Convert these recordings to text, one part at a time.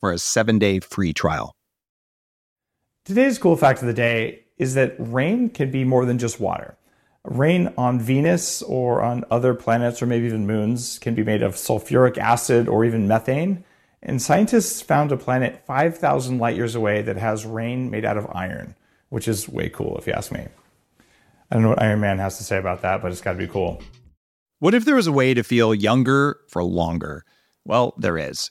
for a seven day free trial. Today's cool fact of the day is that rain can be more than just water. Rain on Venus or on other planets or maybe even moons can be made of sulfuric acid or even methane. And scientists found a planet 5,000 light years away that has rain made out of iron, which is way cool if you ask me. I don't know what Iron Man has to say about that, but it's got to be cool. What if there was a way to feel younger for longer? Well, there is.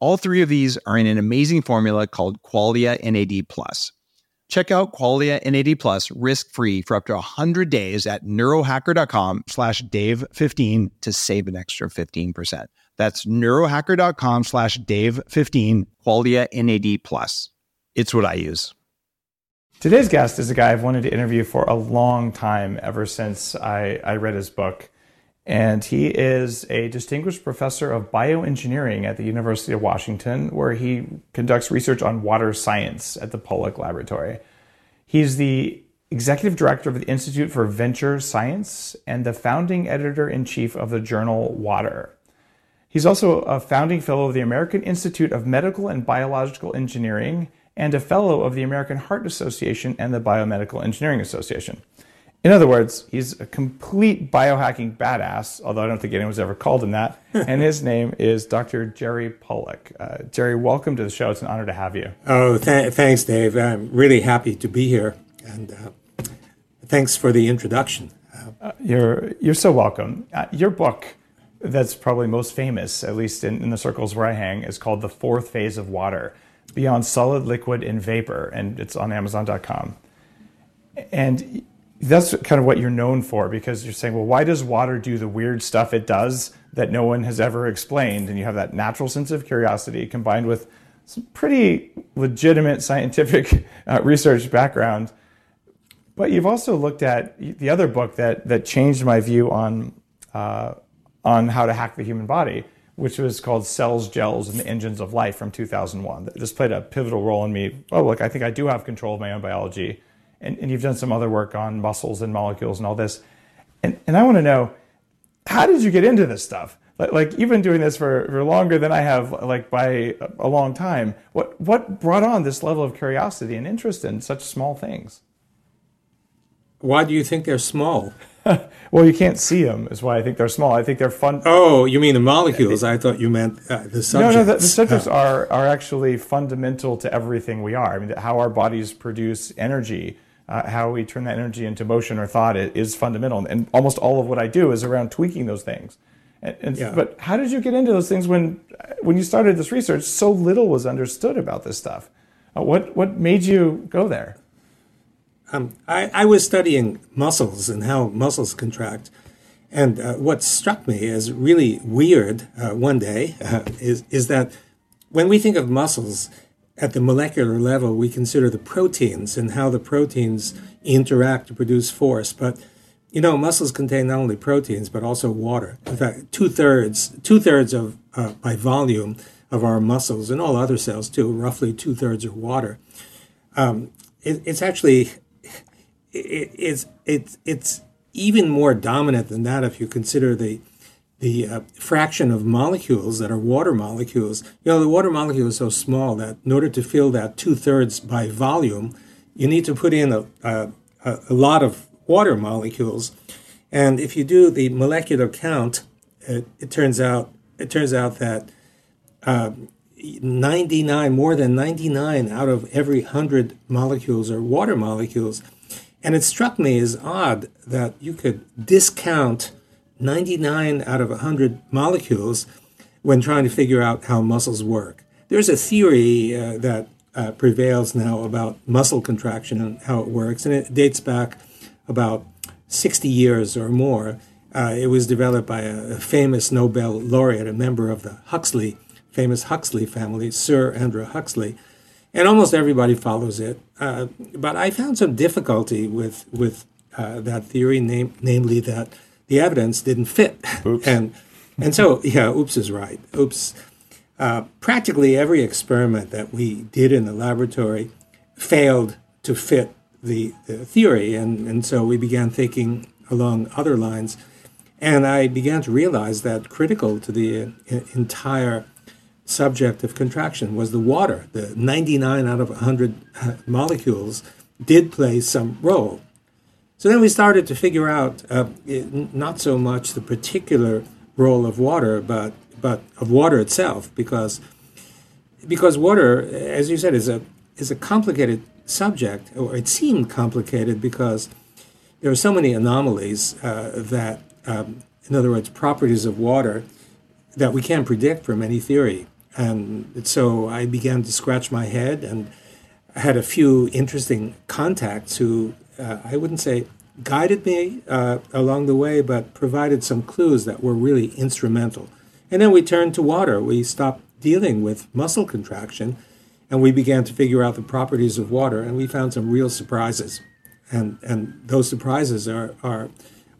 All three of these are in an amazing formula called Qualia NAD Plus. Check out Qualia NAD Plus risk-free for up to 100 days at neurohacker.com slash Dave15 to save an extra 15%. That's neurohacker.com slash Dave15, Qualia NAD Plus. It's what I use. Today's guest is a guy I've wanted to interview for a long time, ever since I, I read his book and he is a distinguished professor of bioengineering at the University of Washington, where he conducts research on water science at the Pollack Laboratory. He's the executive director of the Institute for Venture Science and the founding editor in chief of the journal Water. He's also a founding fellow of the American Institute of Medical and Biological Engineering and a fellow of the American Heart Association and the Biomedical Engineering Association. In other words, he's a complete biohacking badass, although I don't think anyone's ever called him that. and his name is Dr. Jerry Pollack. Uh, Jerry, welcome to the show. It's an honor to have you. Oh, th- thanks, Dave. I'm really happy to be here. And uh, thanks for the introduction. Uh, you're, you're so welcome. Uh, your book, that's probably most famous, at least in, in the circles where I hang, is called The Fourth Phase of Water Beyond Solid, Liquid, and Vapor. And it's on Amazon.com. And that's kind of what you're known for because you're saying, well, why does water do the weird stuff it does that no one has ever explained? And you have that natural sense of curiosity combined with some pretty legitimate scientific uh, research background. But you've also looked at the other book that that changed my view on uh, on how to hack the human body, which was called Cells, Gels, and the Engines of Life from 2001. This played a pivotal role in me. Oh, look, I think I do have control of my own biology and, and you've done some other work on muscles and molecules and all this. And, and I want to know, how did you get into this stuff? Like, like you've been doing this for, for longer than I have, like by a long time. What, what brought on this level of curiosity and interest in such small things? Why do you think they're small? well, you can't see them, is why I think they're small. I think they're fun. Oh, you mean the molecules? I thought you meant uh, the subjects. No, no, the, the subjects uh, are are actually fundamental to everything we are. I mean, how our bodies produce energy, uh, how we turn that energy into motion or thought is fundamental. And almost all of what I do is around tweaking those things. And, and yeah. But how did you get into those things when when you started this research? So little was understood about this stuff. Uh, what what made you go there? Um, I, I, was studying muscles and how muscles contract. And uh, what struck me as really weird uh, one day uh, is, is that when we think of muscles at the molecular level, we consider the proteins and how the proteins interact to produce force. But you know, muscles contain not only proteins but also water. In fact, two thirds two thirds of uh, by volume of our muscles and all other cells too, roughly two thirds are water. Um, it, it's actually it, it's it's it's even more dominant than that if you consider the the uh, fraction of molecules that are water molecules. You know, the water molecule is so small that in order to fill that two thirds by volume, you need to put in a, a, a, lot of water molecules. And if you do the molecular count, it, it turns out it turns out that uh, 99, more than 99 out of every 100 molecules are water molecules. And it struck me as odd that you could discount 99 out of 100 molecules when trying to figure out how muscles work. There's a theory uh, that uh, prevails now about muscle contraction and how it works, and it dates back about 60 years or more. Uh, it was developed by a, famous Nobel laureate, a member of the Huxley, famous Huxley family, Sir Andrew Huxley and almost everybody follows it. Uh, but I found some difficulty with with uh, that theory, name, namely that the evidence didn't fit. Oops. And and so yeah, oops is right. Oops. Uh, practically every experiment that we did in the laboratory failed to fit the, the theory, and and so we began thinking along other lines. And I began to realize that critical to the uh, entire subject of contraction was the water. The 99 out of 100 uh, molecules did play some role. So then we started to figure out uh, not so much the particular role of water, but but of water itself, because because water, as you said, is a is a complicated subject, or it seemed complicated because there are so many anomalies uh, that, um, in other words, properties of water that we can't predict from any theory. And so I began to scratch my head and had a few interesting contacts who uh, I wouldn't say guided me uh, along the way, but provided some clues that were really instrumental. And then we turned to water. We stopped dealing with muscle contraction and we began to figure out the properties of water and we found some real surprises. And, and those surprises are, are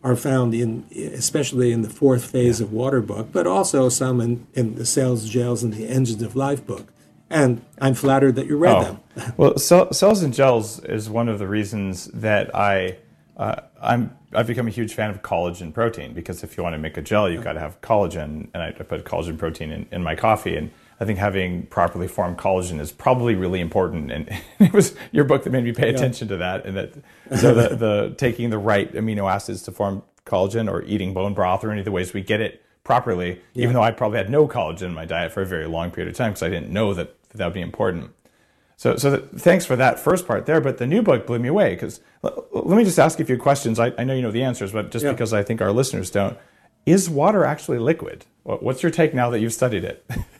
are found in, especially in the fourth phase yeah. of Water book, but also some in, in the Cells, Gels, and the Engines of Life book. And I'm flattered that you read oh. them. well, Cells and Gels is one of the reasons that I uh, I'm I've become a huge fan of collagen protein because if you want to make a gel, you've got to have collagen, and I, I put collagen protein in, in my coffee and I think having properly formed collagen is probably really important. And it was your book that made me pay attention yeah. to that. And that so the, the taking the right amino acids to form collagen or eating bone broth or any of the ways we get it properly, yeah. even though I probably had no collagen in my diet for a very long period of time because I didn't know that that would be important. So, so thanks for that first part there. But the new book blew me away because let me just ask you a few questions. I, I know you know the answers, but just yeah. because I think our listeners don't, is water actually liquid? What's your take now that you've studied it?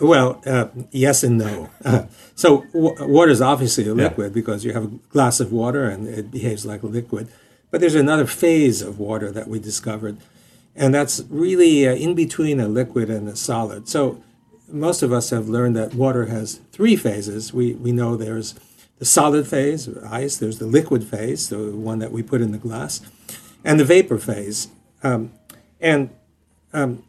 Well, uh, yes and no. Uh, so w- water is obviously a liquid yeah. because you have a glass of water and it behaves like a liquid. But there's another phase of water that we discovered, and that's really uh, in between a liquid and a solid. So most of us have learned that water has three phases. We we know there's the solid phase, ice. There's the liquid phase, the one that we put in the glass, and the vapor phase. Um, and um,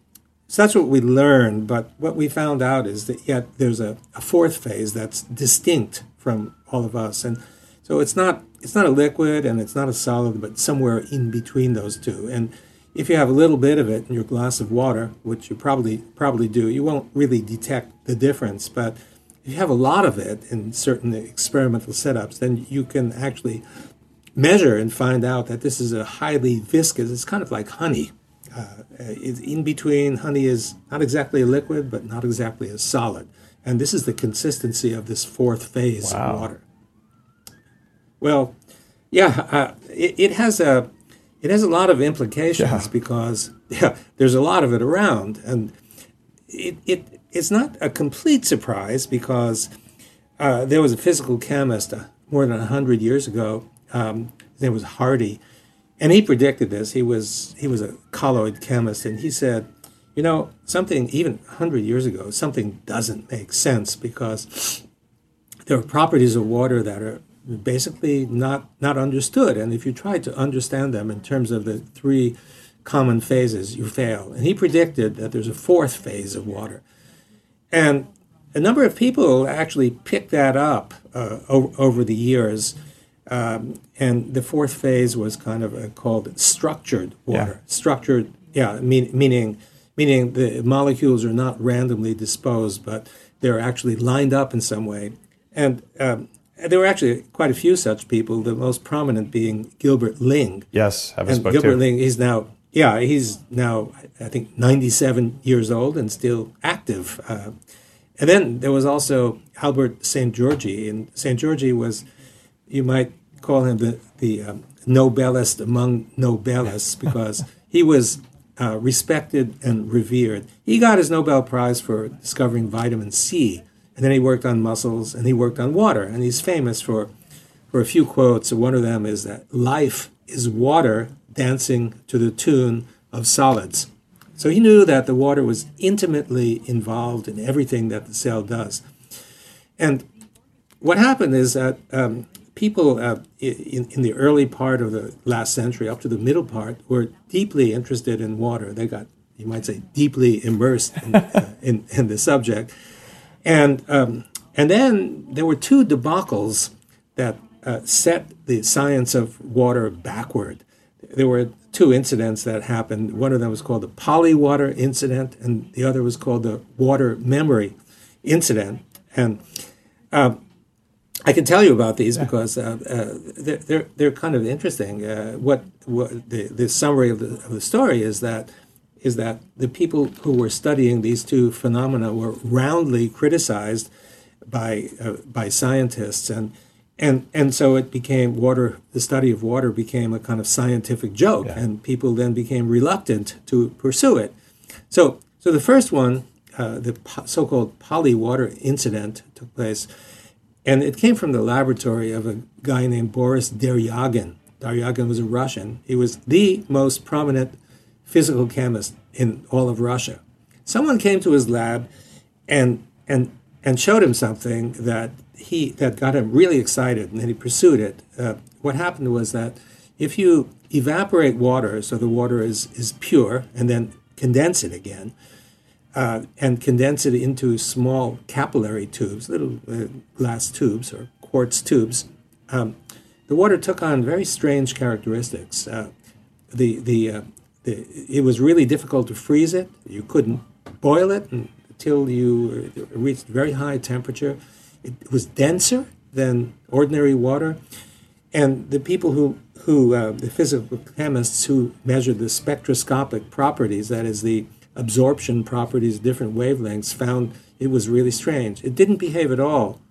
so that's what we learned. But what we found out is that yet there's a, a fourth phase that's distinct from all of us. And so it's not it's not a liquid and it's not a solid, but somewhere in between those two. And if you have a little bit of it in your glass of water, which you probably probably do, you won't really detect the difference. But if you have a lot of it in certain experimental setups, then you can actually measure and find out that this is a highly viscous. It's kind of like honey. Uh, in between, honey is not exactly a liquid, but not exactly a solid. And this is the consistency of this fourth phase wow. of water. Well, yeah, uh, it, it, has a it has a lot of implications yeah. because yeah, there's a lot of it around, and it, it it's not a complete surprise because uh, there was a physical chemist uh, more than hundred years ago. Um, his name was Hardy, and he predicted this. He was he was a colloid chemist, and he said, you know, something even hundred years ago, something doesn't make sense because there are properties of water that are basically not not understood. And if you try to understand them in terms of the three common phases, you fail. And he predicted that there's a fourth phase of water, and a number of people actually picked that up uh, over, over, the years. Um, and the fourth phase was kind of called structured water. Yeah. Structured, yeah, mean, meaning meaning the molecules are not randomly disposed, but they're actually lined up in some way. And um, there were actually quite a few such people. The most prominent being Gilbert Ling. Yes, I have and Gilbert too. Ling. He's now, yeah, he's now I think 97 years old and still active. Uh, and then there was also Albert Szent-Györgyi, and Szent-Györgyi was, you might call him the the um, Nobelist among Nobelists because he was uh, respected and revered. He got his Nobel Prize for discovering vitamin C and then he worked on muscles and he worked on water. And he's famous for, for a few quotes. One of them is that life is water dancing to the tune of solids. So he knew that the water was intimately involved in everything that the cell does. And what happened is that um, people uh, in, in the early part of the last century, up to the middle part, were deeply interested in water. They got, you might say, deeply immersed in, uh, in, in the subject. And um, and then there were two debacles that uh, set the science of water backward. There were two incidents that happened. One of them was called the Polywater incident, and the other was called the water memory incident. And uh, I can tell you about these because uh, uh, they're, they're, they're kind of interesting. Uh, what, what the, the summary of the, of the story is that is that the people who were studying these two phenomena were roundly criticized by uh, by scientists and and and so it became water the study of water became a kind of scientific joke yeah. and people then became reluctant to pursue it so so the first one uh, the po- so-called polywater incident took place and it came from the laboratory of a guy named Boris Deryagin. Deryagin was a Russian. He was the most prominent physical chemist in all of Russia. Someone came to his lab and and and showed him something that he that got him really excited, and then he pursued it. Uh, what happened was that if you evaporate water, so the water is is pure, and then condense it again, uh, and condense it into small capillary tubes, little uh, glass tubes or quartz tubes, um, the water took on very strange characteristics. Uh, the the uh, it was really difficult to freeze it. You couldn't boil it until you reached very high temperature. It was denser than ordinary water, and the people who who uh, the physical chemists who measured the spectroscopic properties, that is the absorption properties, different wavelengths, found it was really strange. It didn't behave at all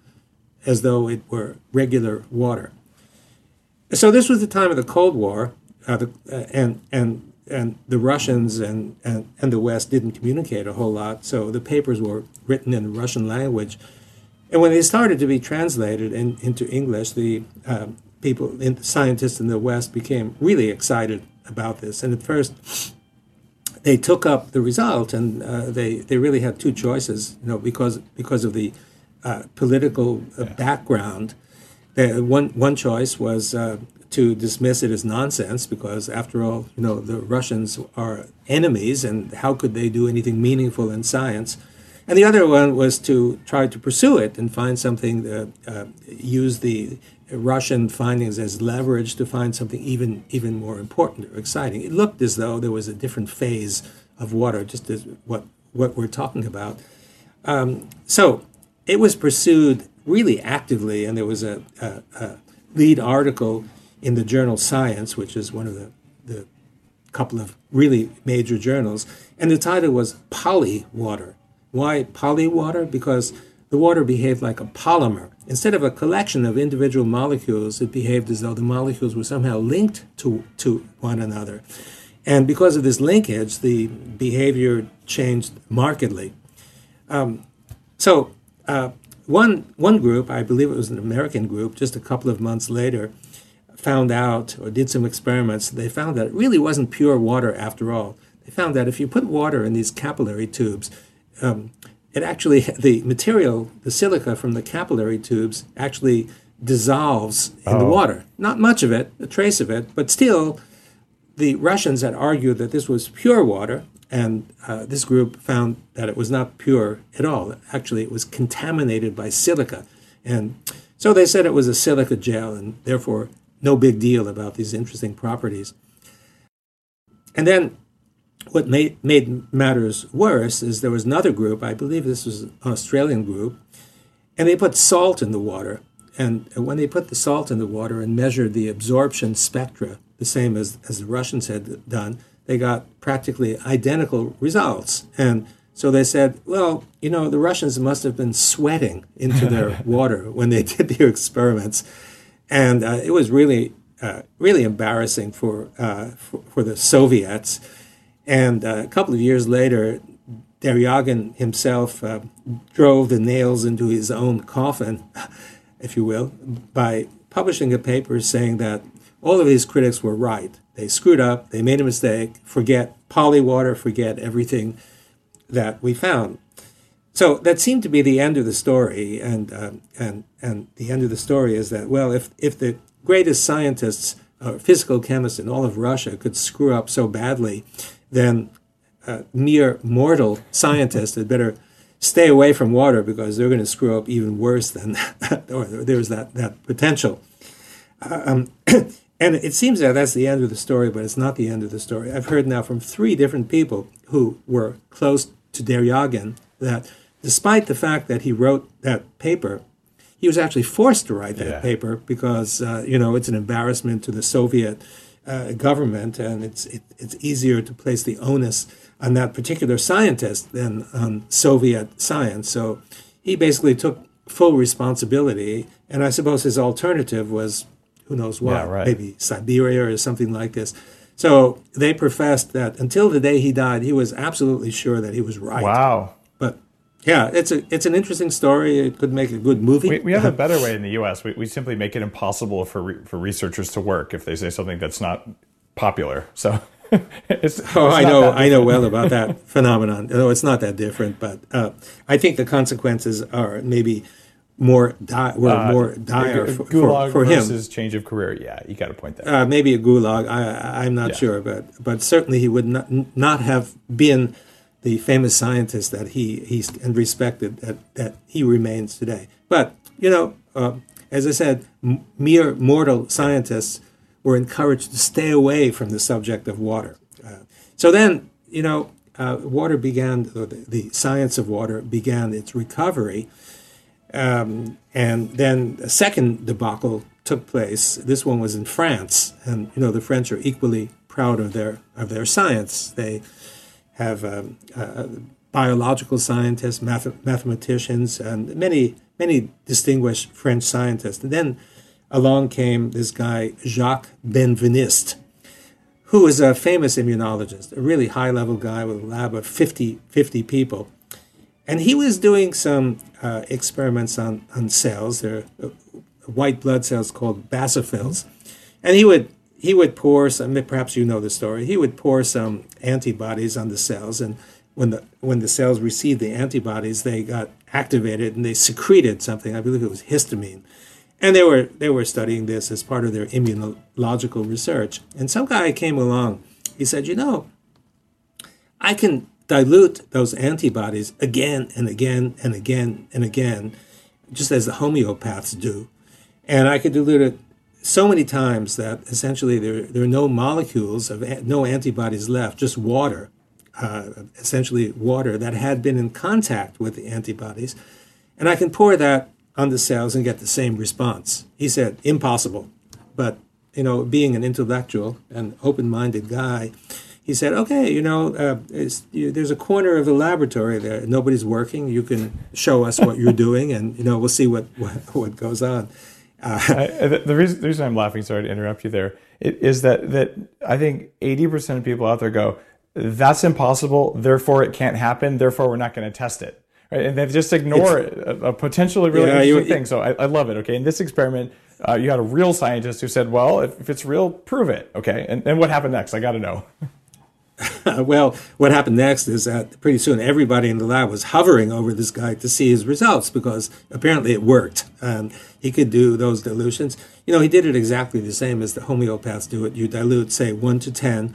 as though it were regular water. So this was the time of the Cold War, uh, the, uh, and and and the Russians and, and, and the West didn't communicate a whole lot, so the papers were written in the Russian language. And when they started to be translated in, into English, the uh, people, in, scientists in the West, became really excited about this. And at first, they took up the result, and uh, they they really had two choices, you know, because because of the uh, political uh, background. one one choice was uh, to dismiss it as nonsense because, after all, you know, the Russians are enemies and how could they do anything meaningful in science? And the other one was to try to pursue it and find something, that, uh, use the Russian findings as leverage to find something even, even more important or exciting. It looked as though there was a different phase of water, just as what, what we're talking about. Um, so it was pursued really actively, and there was a, a, a lead article in the journal Science, which is one of the, the couple of really major journals, and the title was Poly Water. Why poly water? Because the water behaved like a polymer. Instead of a collection of individual molecules, it behaved as though the molecules were somehow linked to, to one another. And because of this linkage, the behavior changed markedly. Um, so, uh, one, one group, I believe it was an American group, just a couple of months later, found out or did some experiments. They found that it really wasn't pure water after all. They found that if you put water in these capillary tubes, um, it actually the material, the silica from the capillary tubes, actually dissolves in oh. the water. Not much of it, a trace of it, but still, the Russians had argued that this was pure water, and uh, this group found that it was not pure at all. Actually, it was contaminated by silica, and so they said it was a silica gel, and therefore no big deal about these interesting properties. And then what made, made matters worse is there was another group, I believe this was an Australian group, and they put salt in the water. And when they put the salt in the water and measured the absorption spectra, the same as, as the Russians had done, they got practically identical results. And so they said, well, you know, the Russians must have been sweating into their water when they did their experiments. And uh, it was really, uh, really embarrassing for, uh, for, for the Soviets. And uh, a couple of years later, Deryagin himself uh, drove the nails into his own coffin, if you will, by publishing a paper saying that all of his critics were right. They screwed up, they made a mistake, forget polywater, forget everything that we found. So that seemed to be the end of the story, and uh, and and the end of the story is that well, if if the greatest scientists, or physical chemists in all of Russia could screw up so badly, then a mere mortal scientist had better stay away from water because they're going to screw up even worse than that, or there's that, that potential. Uh, um, and it seems that that's the end of the story, but it's not the end of the story. I've heard now from three different people who were close to Deryagin that despite the fact that he wrote that paper, he was actually forced to write that yeah. paper because, uh, you know, it's an embarrassment to the Soviet uh, government, and it's it, it's easier to place the onus on that particular scientist than on Soviet science. So he basically took full responsibility, and I suppose his alternative was who knows what, yeah, right. maybe Siberia or something like this. So they professed that until the day he died, he was absolutely sure that he was right. Wow. Yeah, it's a it's an interesting story. It could make a good movie. We, we have a better way in the U.S. We, we simply make it impossible for re, for researchers to work if they say something that's not popular. So. it's, oh, it's I know, I know well about that phenomenon. No, it's not that different, but uh, I think the consequences are maybe more di- were uh, more dire for, gulag for, for versus change of career. Yeah, you got to point that. Uh, maybe a gulag. I, I'm not yeah. sure, but but certainly he would not not have been the famous scientist that he he's and respected that that he remains today. But you know, uh, as I said, m- mere mortal scientists were encouraged to stay away from the subject of water. Uh, so then, you know, uh, water began the, the, science of water began its recovery, um, and then a second debacle took place. This one was in France, and you know the French are equally proud of their of their science. They have um, uh, biological scientists, math- mathematicians, and many, many distinguished French scientists. And then along came this guy, Jacques Benveniste, who is a famous immunologist, a really high level guy with a lab of 50, 50 people. And he was doing some uh, experiments on, on cells. They're uh, white blood cells called basophils. And he would he would pour some, perhaps you know the story, he would pour some antibodies on the cells. And when the, when the cells received the antibodies, they got activated and they secreted something. I believe it was histamine. And they were, they were studying this as part of their immunological research. And some guy came along. He said, You know, I can dilute those antibodies again and again and again and again, just as the homeopaths do. And I could dilute it so many times that essentially there, there are no molecules of no antibodies left, just water, uh, essentially water that had been in contact with the antibodies. And I can pour that on the cells and get the same response. He said, impossible. But you know, being an intellectual and open-minded guy, he said, "Okay, you know, uh, you, there's a corner of the laboratory there. Nobody's working. You can show us what you're doing, and you know, we'll see what what, what goes on." Uh, I, the, reason, the reason I'm laughing, sorry to interrupt you there, it, is that that I think 80% of people out there go, "That's impossible. Therefore, it can't happen. Therefore, we're not going to test it." Right? And they just ignore a, a, potentially really yeah, interesting you, thing. So I, I, love it. Okay, in this experiment, uh, you had a real scientist who said, "Well, if, if it's real, prove it." Okay, and, and what happened next? I got to know. well, what happened next is that pretty soon everybody in the lab was hovering over this guy to see his results because apparently it worked. and he could do those dilutions. You know, he did it exactly the same as the homeopaths do it. You dilute, say, 1 to 10,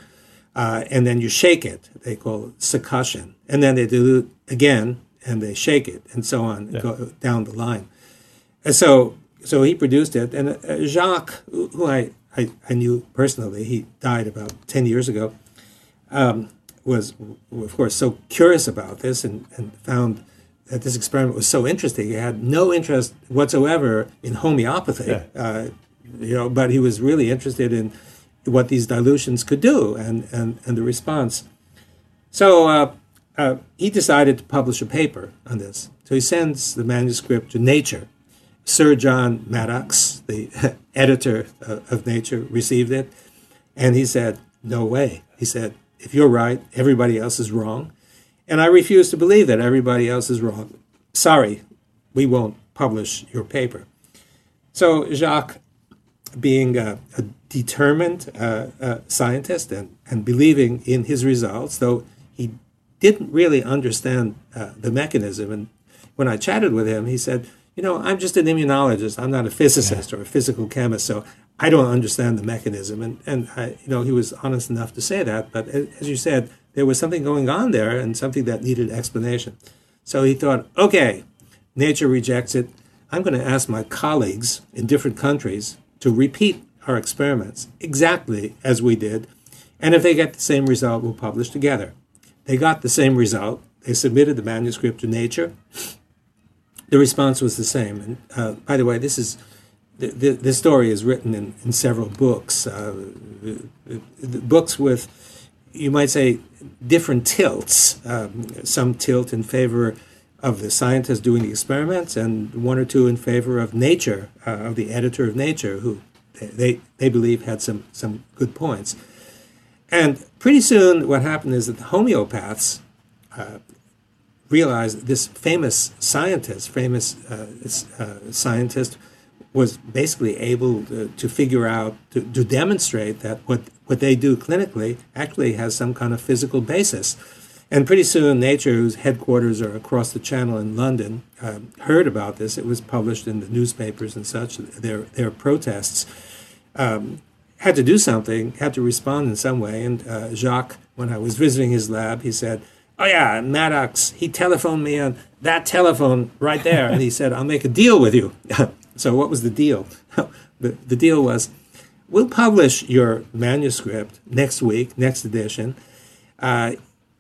uh, and then you shake it. They call it succussion. And then they dilute again, and they shake it, and so on, yeah. go down the line. And so, so he produced it. And uh, Jacques, who I, I, I knew personally, he died about 10 years ago um, was, of course, so curious about this and, and found that this experiment was so interesting. He had no interest whatsoever in homeopathy, yeah. uh, you know, but he was really interested in what these dilutions could do and, and, and the response. So uh, uh, he decided to publish a paper on this. So he sends the manuscript to Nature. Sir John Maddox, the editor of Nature, received it, and he said, "No way." He said, if you're right, everybody else is wrong. And I refuse to believe that everybody else is wrong. Sorry, we won't publish your paper. So Jacques, being a, a determined uh, uh, scientist and, and believing in his results, though he didn't really understand uh, the mechanism. And when I chatted with him, he said, You know, I'm just an immunologist. I'm not a physicist yeah. or a physical chemist. So I don't understand the mechanism. And, and I, you know, he was honest enough to say that. But as you said, there was something going on there and something that needed explanation. So he thought, okay, nature rejects it. I'm going to ask my colleagues in different countries to repeat our experiments exactly as we did. And if they get the same result, we'll publish together. They got the same result. They submitted the manuscript to Nature. The response was the same. And uh, by the way, this is the, the, story is written in, in several books, uh, books with, you might say, different tilts. Um, some tilt in favor of the scientist doing the experiments, and one or two in favor of Nature, uh, of the editor of Nature, who they, they believe had some, some good points. And pretty soon, what happened is that the homeopaths uh, realized this famous scientist, famous uh, uh, scientist, was basically able to, to figure out to, to, demonstrate that what what they do clinically actually has some kind of physical basis. And pretty soon, Nature, whose headquarters are across the channel in London, uh, heard about this. It was published in the newspapers and such. Their their protests um, had to do something, had to respond in some way. And uh, Jacques, when I was visiting his lab, he said, "Oh yeah, Maddox. He telephoned me on that telephone right there, and he said, "I'll make a deal with you." So, what was the deal? the, the deal was we'll publish your manuscript next week, next edition, uh,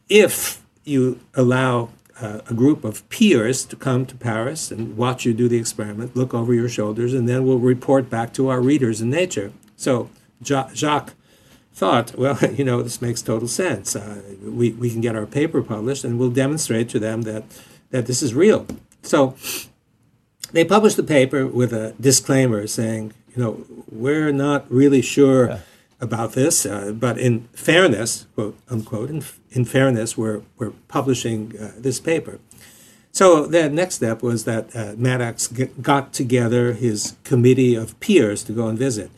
if you allow uh, a group of peers to come to Paris and watch you do the experiment, look over your shoulders, and then we'll report back to our readers in Nature. So, Jacques thought, well, you know, this makes total sense. Uh, we, we can get our paper published and we'll demonstrate to them that, that this is real. So they published the paper with a disclaimer saying, you know, we're not really sure yeah. about this, uh, but in fairness, quote unquote, in, in fairness, we're, we're publishing uh, this paper. So the next step was that uh, Maddox g- got together his committee of peers to go and visit.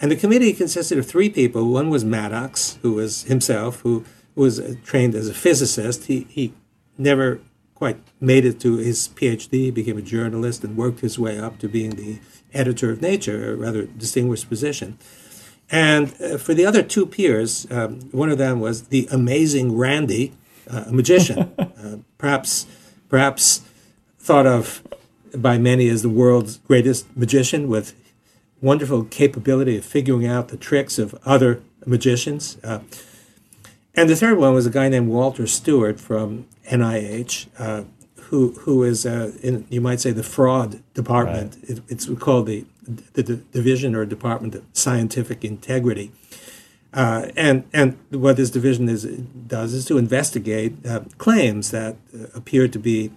And the committee consisted of three people. One was Maddox, who was himself, who was trained as a physicist. He, he never quite made it to his PhD, became a journalist, and worked his way up to being the editor of Nature, a rather distinguished position. And uh, for the other two peers, um, one of them was the amazing Randi, uh, a magician, uh, perhaps perhaps thought of by many as the world's greatest magician, with wonderful capability of figuring out the tricks of other magicians. Uh, and the third one was a guy named Walter Stewart from NIH, uh, who who is uh, in you might say the fraud department. Right. It, it's called the the, the division or department of scientific integrity. Uh, and and what this division is does is to investigate uh, claims that uh, appear to be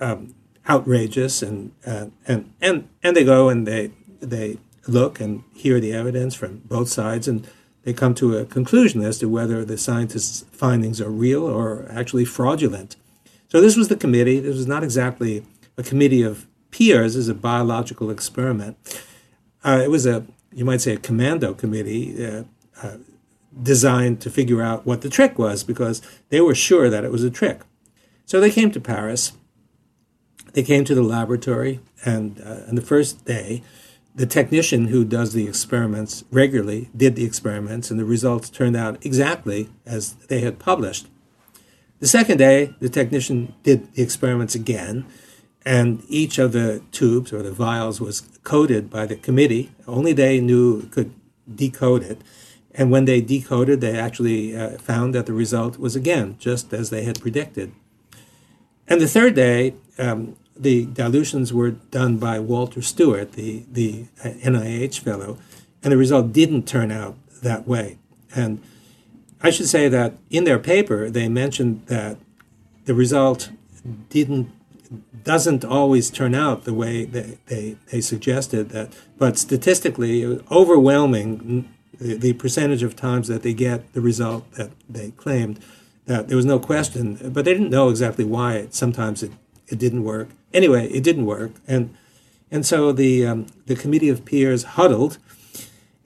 um, outrageous, and uh, and and and they go and they they look and hear the evidence from both sides, and they come to a conclusion as to whether the scientists' findings are real or actually fraudulent. So this was the committee. This was not exactly a committee of peers. This is a biological experiment. Uh, it was a you might say a commando committee. Uh, uh, designed to figure out what the trick was because they were sure that it was a trick. So they came to Paris. They came to the laboratory, and uh, on the first day, the technician who does the experiments regularly did the experiments, and the results turned out exactly as they had published. The second day, the technician did the experiments again, and each of the tubes or the vials was coded by the committee. Only they knew could decode it. And when they decoded, they actually uh, found that the result was again just as they had predicted. And the third day, um, the dilutions were done by Walter Stewart, the, the NIH fellow, and the result didn't turn out that way. And I should say that in their paper, they mentioned that the result didn't doesn't always turn out the way they, they, they suggested that, but statistically, overwhelming the, the percentage of times that they get the result that they claimed, that there was no question, but they didn't know exactly why. It, sometimes it, it didn't work. Anyway, it didn't work, and and so the um, the committee of peers huddled,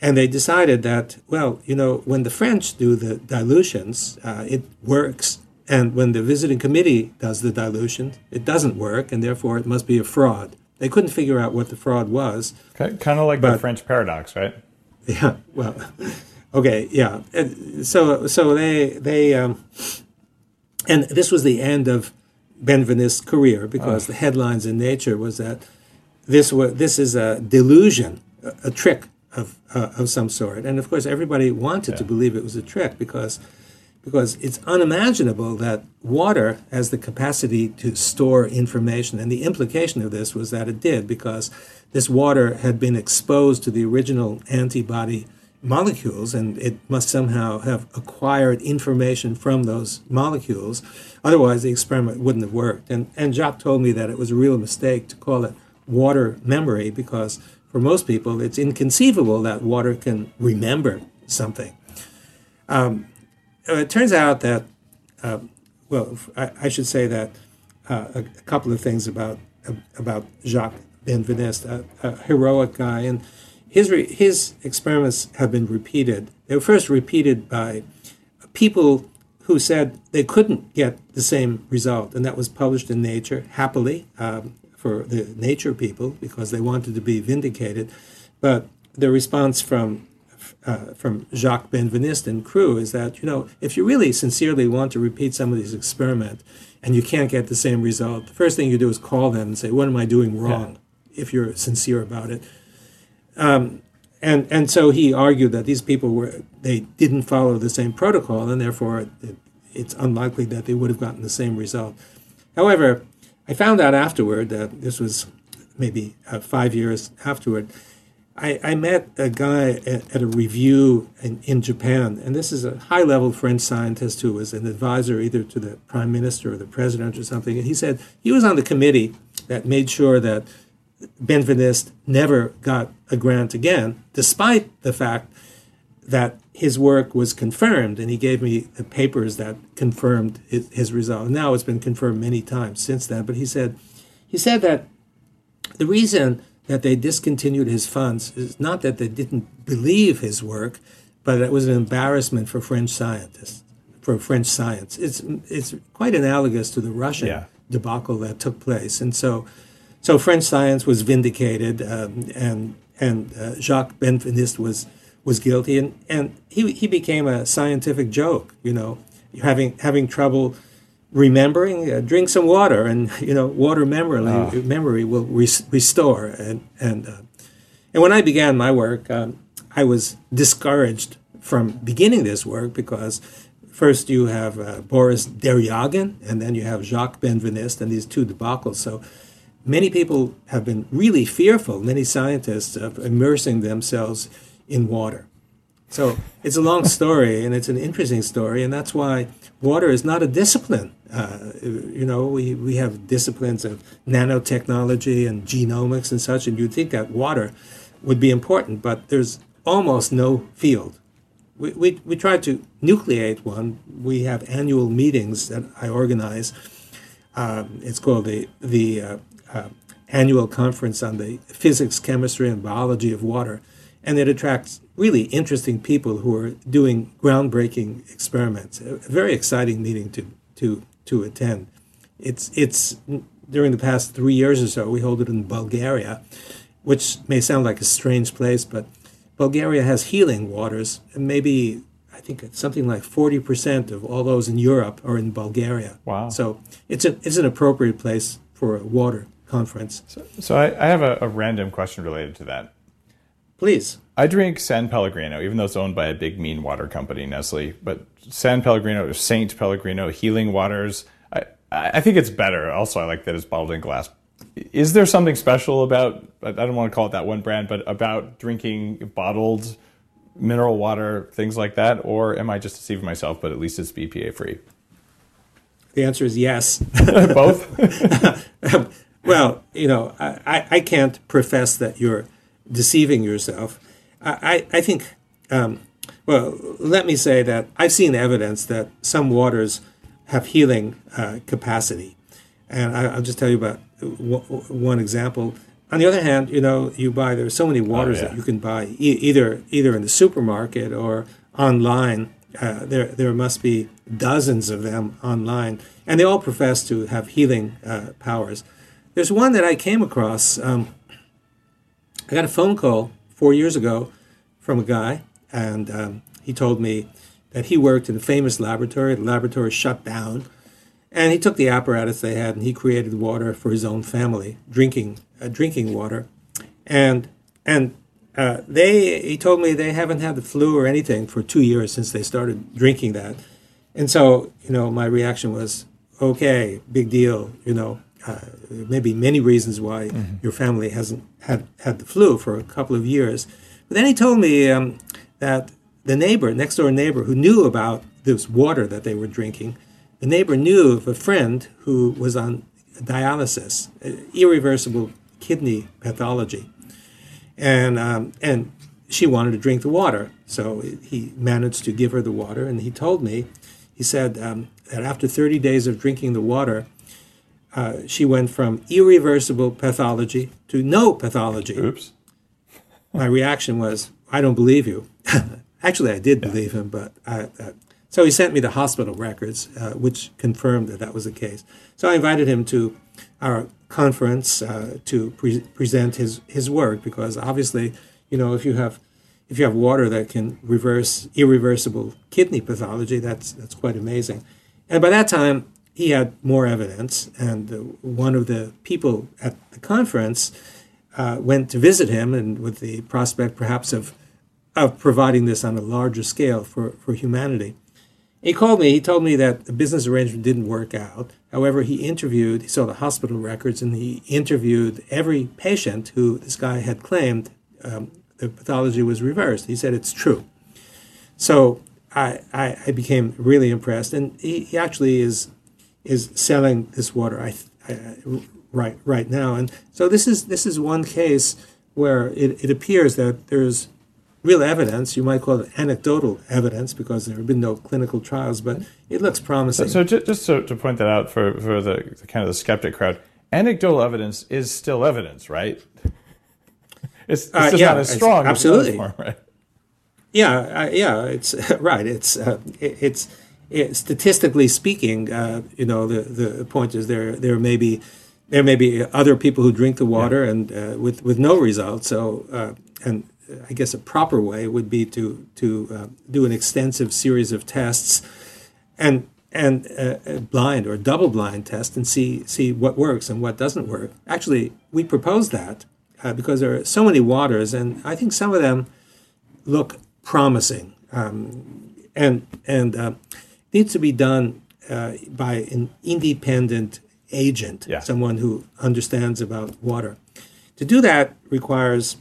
and they decided that well, you know, when the French do the dilutions, uh, it works, and when the visiting committee does the dilution, it doesn't work, and therefore it must be a fraud. They couldn't figure out what the fraud was. Kind of like but, the French paradox, right? Yeah. Well, okay. Yeah. So so they they um, and this was the end of Benveniste's career because oh. the headlines in Nature was that this was this is a delusion, a, a trick of uh, of some sort, and of course everybody wanted yeah. to believe it was a trick because because it's unimaginable that water has the capacity to store information. And the implication of this was that it did, because this water had been exposed to the original antibody molecules, and it must somehow have acquired information from those molecules. Otherwise, the experiment wouldn't have worked. And, and Jacques told me that it was a real mistake to call it water memory, because for most people, it's inconceivable that water can remember something. Um, uh, it turns out that, uh, well, I, I, should say that uh, a, a, couple of things about about Jacques Benveniste, a, a heroic guy, and his re, his experiments have been repeated. They were first repeated by people who said they couldn't get the same result, and that was published in Nature happily um, for the Nature people because they wanted to be vindicated. But the response from uh, from Jacques Benveniste and crew is that you know if you really sincerely want to repeat some of these experiments and you can't get the same result, the first thing you do is call them and say, "What am I doing wrong?" Yeah. If you're sincere about it. Um, and and so he argued that these people were they didn't follow the same protocol and therefore it, it's unlikely that they would have gotten the same result. However, I found out afterward that this was maybe uh, five years afterward I, I met a guy at, at a review in, in, Japan, and this is a high level French scientist who was an advisor either to the prime minister or the president or something. And he said he was on the committee that made sure that Benveniste never got a grant again, despite the fact that his work was confirmed. And he gave me the papers that confirmed his, his result. Now it's been confirmed many times since then. But he said, he said that the reason that they discontinued his funds is not that they didn't believe his work, but it was an embarrassment for French scientists, for French science. It's it's quite analogous to the Russian yeah. debacle that took place, and so so French science was vindicated, um, and and uh, Jacques Benveniste was was guilty, and and he he became a scientific joke. You know, having having trouble remembering, uh, drink some water, and you know, water memory oh. memory will restore. And and uh, and when I began my work, um, I was discouraged from beginning this work because first you have uh, Boris Deryagin, and then you have Jacques Benveniste, and these two debacles. So many people have been really fearful, many scientists, of immersing themselves in water. So it's a long story and it's an interesting story, and that's why water is not a discipline. Uh, you know, we, we have disciplines of nanotechnology and genomics and such, and you'd think that water would be important, but there's almost no field. We, we, we try to nucleate one. We have annual meetings that I organize. Um, it's called the, the uh, uh, annual conference on the physics, chemistry, and biology of water. And it attracts really interesting people who are doing groundbreaking experiments. A very exciting meeting to, to, to attend. It's, it's during the past three years or so, we hold it in Bulgaria, which may sound like a strange place, but Bulgaria has healing waters, and maybe I think it's something like 40% of all those in Europe are in Bulgaria. Wow. So it's, a, it's an appropriate place for a water conference. So, so I, I have a, a random question related to that. Please. I drink San Pellegrino, even though it's owned by a big mean water company, Nestle. But San Pellegrino or Saint Pellegrino, healing waters. I, I think it's better. Also, I like that it's bottled in glass. Is there something special about? I don't want to call it that one brand, but about drinking bottled mineral water, things like that, or am I just deceiving myself? But at least it's BPA free. The answer is yes. Both. well, you know, I, I can't profess that you're deceiving yourself. I, I think, um, well, let me say that I've seen evidence that some waters have healing uh, capacity. And I, will just tell you about one example. On the other hand, you know, you buy, there are so many waters oh, yeah. that you can buy e- either, either in the supermarket or online. Uh, there, there must be dozens of them online, and they all profess to have healing uh, powers. There's one that I came across. Um, I got a phone call four years ago from a guy, and um, he told me that he worked in a famous laboratory. The laboratory shut down, and he took the apparatus they had and he created water for his own family, drinking uh, drinking water, and and uh, they he told me they haven't had the flu or anything for two years since they started drinking that, and so you know my reaction was okay, big deal, you know. Uh, maybe many reasons why mm-hmm. your family hasn't had, had the flu for a couple of years. But then he told me um, that the neighbor, next door neighbor, who knew about this water that they were drinking, the neighbor knew of a friend who was on dialysis, irreversible kidney pathology, and um, and she wanted to drink the water. So he managed to give her the water, and he told me, he said um, that after 30 days of drinking the water, uh, she went from irreversible pathology to no pathology. Oops. My reaction was, I don't believe you. Actually, I did believe him, but I, uh, so he sent me the hospital records, uh, which confirmed that that was the case. So I invited him to our conference uh, to pre- present his his work because obviously, you know, if you have if you have water that can reverse irreversible kidney pathology, that's that's quite amazing. And by that time, he had more evidence, and one of the people at the conference uh, went to visit him, and with the prospect perhaps of of providing this on a larger scale for, for humanity. He called me. He told me that the business arrangement didn't work out. However, he interviewed, he saw the hospital records, and he interviewed every patient who this guy had claimed um, the pathology was reversed. He said it's true. So I, I, I became really impressed, and he, he actually is is selling this water I, I, right right now. And so this is this is one case where it, it appears that there's real evidence. You might call it anecdotal evidence because there have been no clinical trials, but it looks promising. So, so just to, to, point that out for, for the, the, kind of the skeptic crowd, anecdotal evidence is still evidence, right? It's, it's uh, just yeah, not as strong. Absolutely. Form, right? Yeah, uh, yeah, it's right. It's uh, it, it's it, statistically speaking, uh, you know, the the point is there there may be there may be other people who drink the water yeah. and uh, with with no results. So uh, and I guess a proper way would be to to uh, do an extensive series of tests and and uh, a blind or double blind test and see see what works and what doesn't work. Actually, we propose that uh, because there are so many waters, and I think some of them look promising. Um, and and uh, needs to be done uh, by an independent agent, Yeah. someone who understands about water. To do that requires,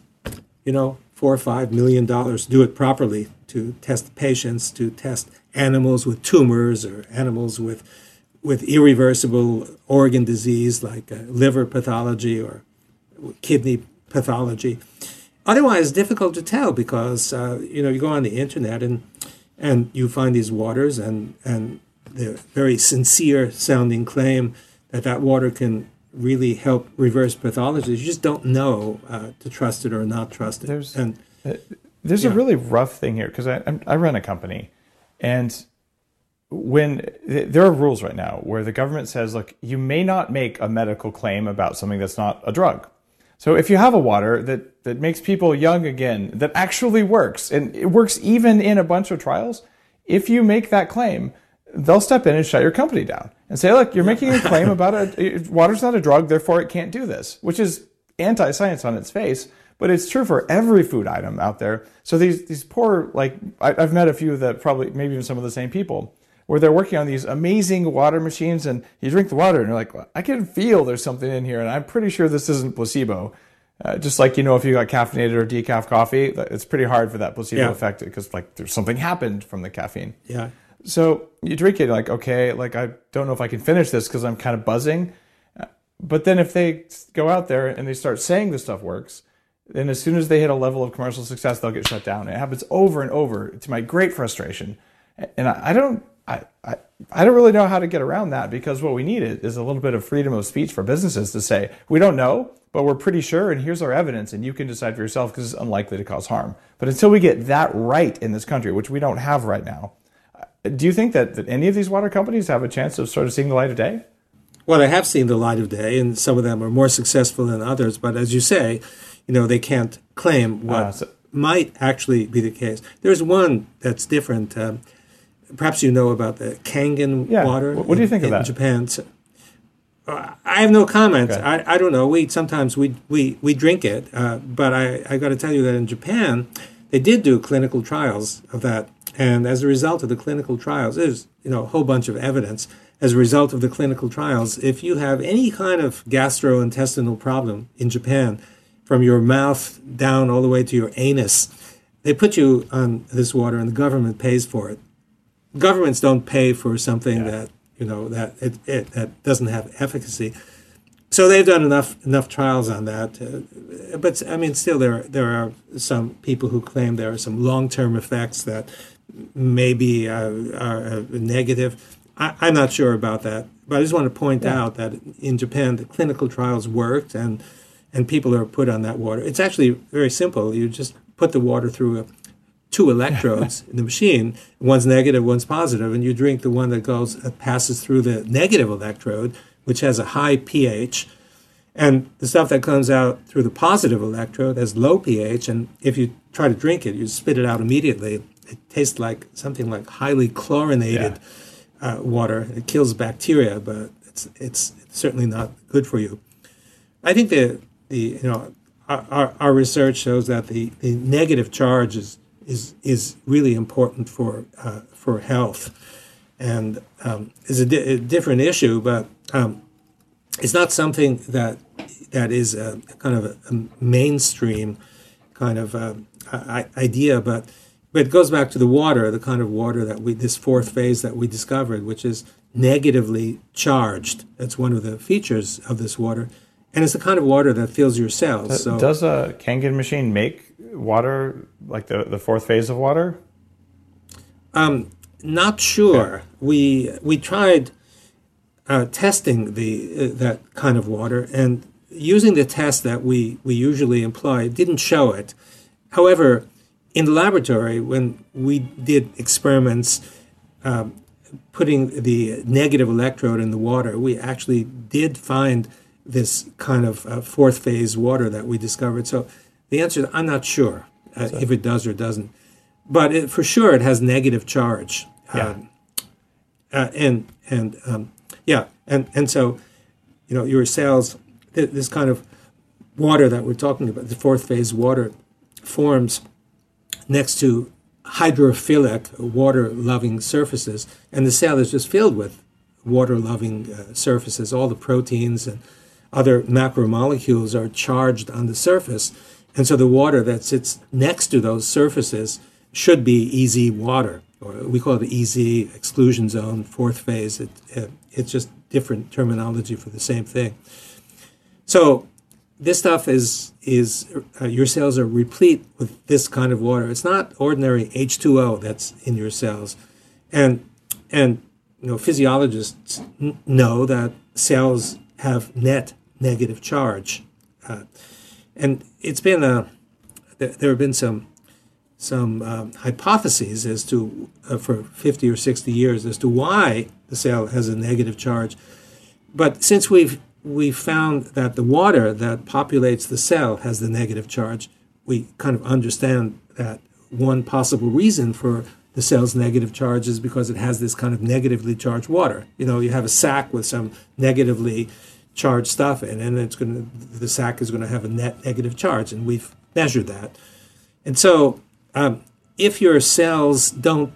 you know, four or five million dollars to do it properly, to test patients, to test animals with tumors or animals with with irreversible organ disease like uh, liver pathology or kidney pathology. Otherwise, difficult to tell because uh, you know you go on the internet and and you find these waters and and the very sincere sounding claim that that water can really help reverse pathology. You just don't know uh, to trust it or not trust it. There's- and There's Yeah. a really rough thing here because I, I'm- I run a company, and when th- there are rules right now where the government says, look, you may not make a medical claim about something that's not a drug. So if you have a water that, that makes people young again, that actually works, and it works even in a bunch of trials, if you make that claim, they'll step in and shut your company down and say, look, you're making a claim about a water's not a drug, therefore it can't do this, which is anti-science on its face, but it's true for every food item out there. So these these poor like I, I've met a few that probably maybe even some of the same people where they're working on these amazing water machines and you drink the water and you're like I can feel there's something in here and I'm pretty sure this isn't placebo. Uh, just like you know if you got caffeinated or decaf coffee, it's pretty hard for that placebo Yeah. effect because like there's something happened from the caffeine. yeah, So you drink it, like, okay, like I don't know if I can finish this because I'm kind of buzzing. Uh, But then if they go out there and they start saying this stuff works, then as soon as they hit a level of commercial success, they'll get shut down. It happens over and over to my great frustration. And I don't, I, I, I don't really know how to get around that because what we need is a little bit of freedom of speech for businesses to say, we don't know, but we're pretty sure, and here's our evidence, and you can decide for yourself because it's unlikely to cause harm. But until we get that right in this country, which we don't have right now, do you think that, that any of these water companies have a chance of sort of seeing the light of day? Well, they have seen the light of day, and some of them are more successful than others. But as you say, you know, they can't claim what Ah, so- might actually be the case. There's one that's different. Um, perhaps you know about the Kangen Yeah. water. What- what do you in- think of in that? Japan. So, uh, I have no comment. Okay. I, I don't know. We sometimes we we, we drink it, uh, but I, I got to tell you that in Japan, they did do clinical trials of that, and as a result of the clinical trials, there's you know a whole bunch of evidence. As a result of the clinical trials, if you have any kind of gastrointestinal problem in Japan, from your mouth down all the way to your anus, they put you on this water, and the government pays for it governments don't pay for something that you know that it, it that doesn't have efficacy. So they've done enough enough trials on that, uh, but I mean, still there there are some people who claim there are some long term effects that maybe uh, are uh, negative. I, I'm not sure about that, but I just want to point out that in Japan the clinical trials worked and and people are put on that water. It's actually very simple. You just put the water through a two electrodes in the machine. One's negative, one's positive, and you drink the one that goes that passes through the negative electrode, which has a high pH. And the stuff that comes out through the positive electrode has low pH, and if you try to drink it, you spit it out immediately. It tastes like something like highly chlorinated uh, water. It kills bacteria, but it's, it's certainly not good for you. I think the the you know our, our, our research shows that the, the negative charge is is is really important for uh, for health, and um, is a, di- a different issue, but um, it's not something that that is a kind of a, a mainstream kind of uh, i- idea, but but it goes back to the water, the kind of water that we this fourth phase that we discovered, which is negatively charged. That's one of the features of this water, and it's the kind of water that fills your cells. So Does a Kangen machine make water like the, the fourth phase of water? Not sure. We we tried uh, testing the uh, that kind of water, and using the test that we we usually employ didn't show it. However, in the laboratory, when we did experiments um, putting the negative electrode in the water, we actually did find this kind of uh, fourth phase water that we discovered. So the answer is I'm not sure uh, if it does or doesn't, but it, for sure it has negative charge. Yeah. Um, uh, and and um, yeah, and and so you know your cells, th- this kind of water that we're talking about, the fourth phase water, forms next to hydrophilic water-loving surfaces, and the cell is just filled with water-loving uh, surfaces. All the proteins and other macromolecules are charged on the surface, and so the water that sits next to those surfaces should be easy water, or we call it the EZ exclusion zone, fourth phase. It, it, it's just different terminology for the same thing. So this stuff is is uh, your cells are replete with this kind of water. It's not ordinary H2O that's in your cells, and and you know physiologists n- know that cells have net negative charge, uh, and it's been a there have been some some um, hypotheses as to uh, for 50 or 60 years as to why the cell has a negative charge, but since we've we found that the water that populates the cell has the negative charge. We kind of understand that one possible reason for the cell's negative charge is because it has this kind of negatively charged water. You know, you have a sack with some negatively charged stuff in, and it's going to the sac is going to have a net negative charge, and we've measured that. And so, um, if your cells don't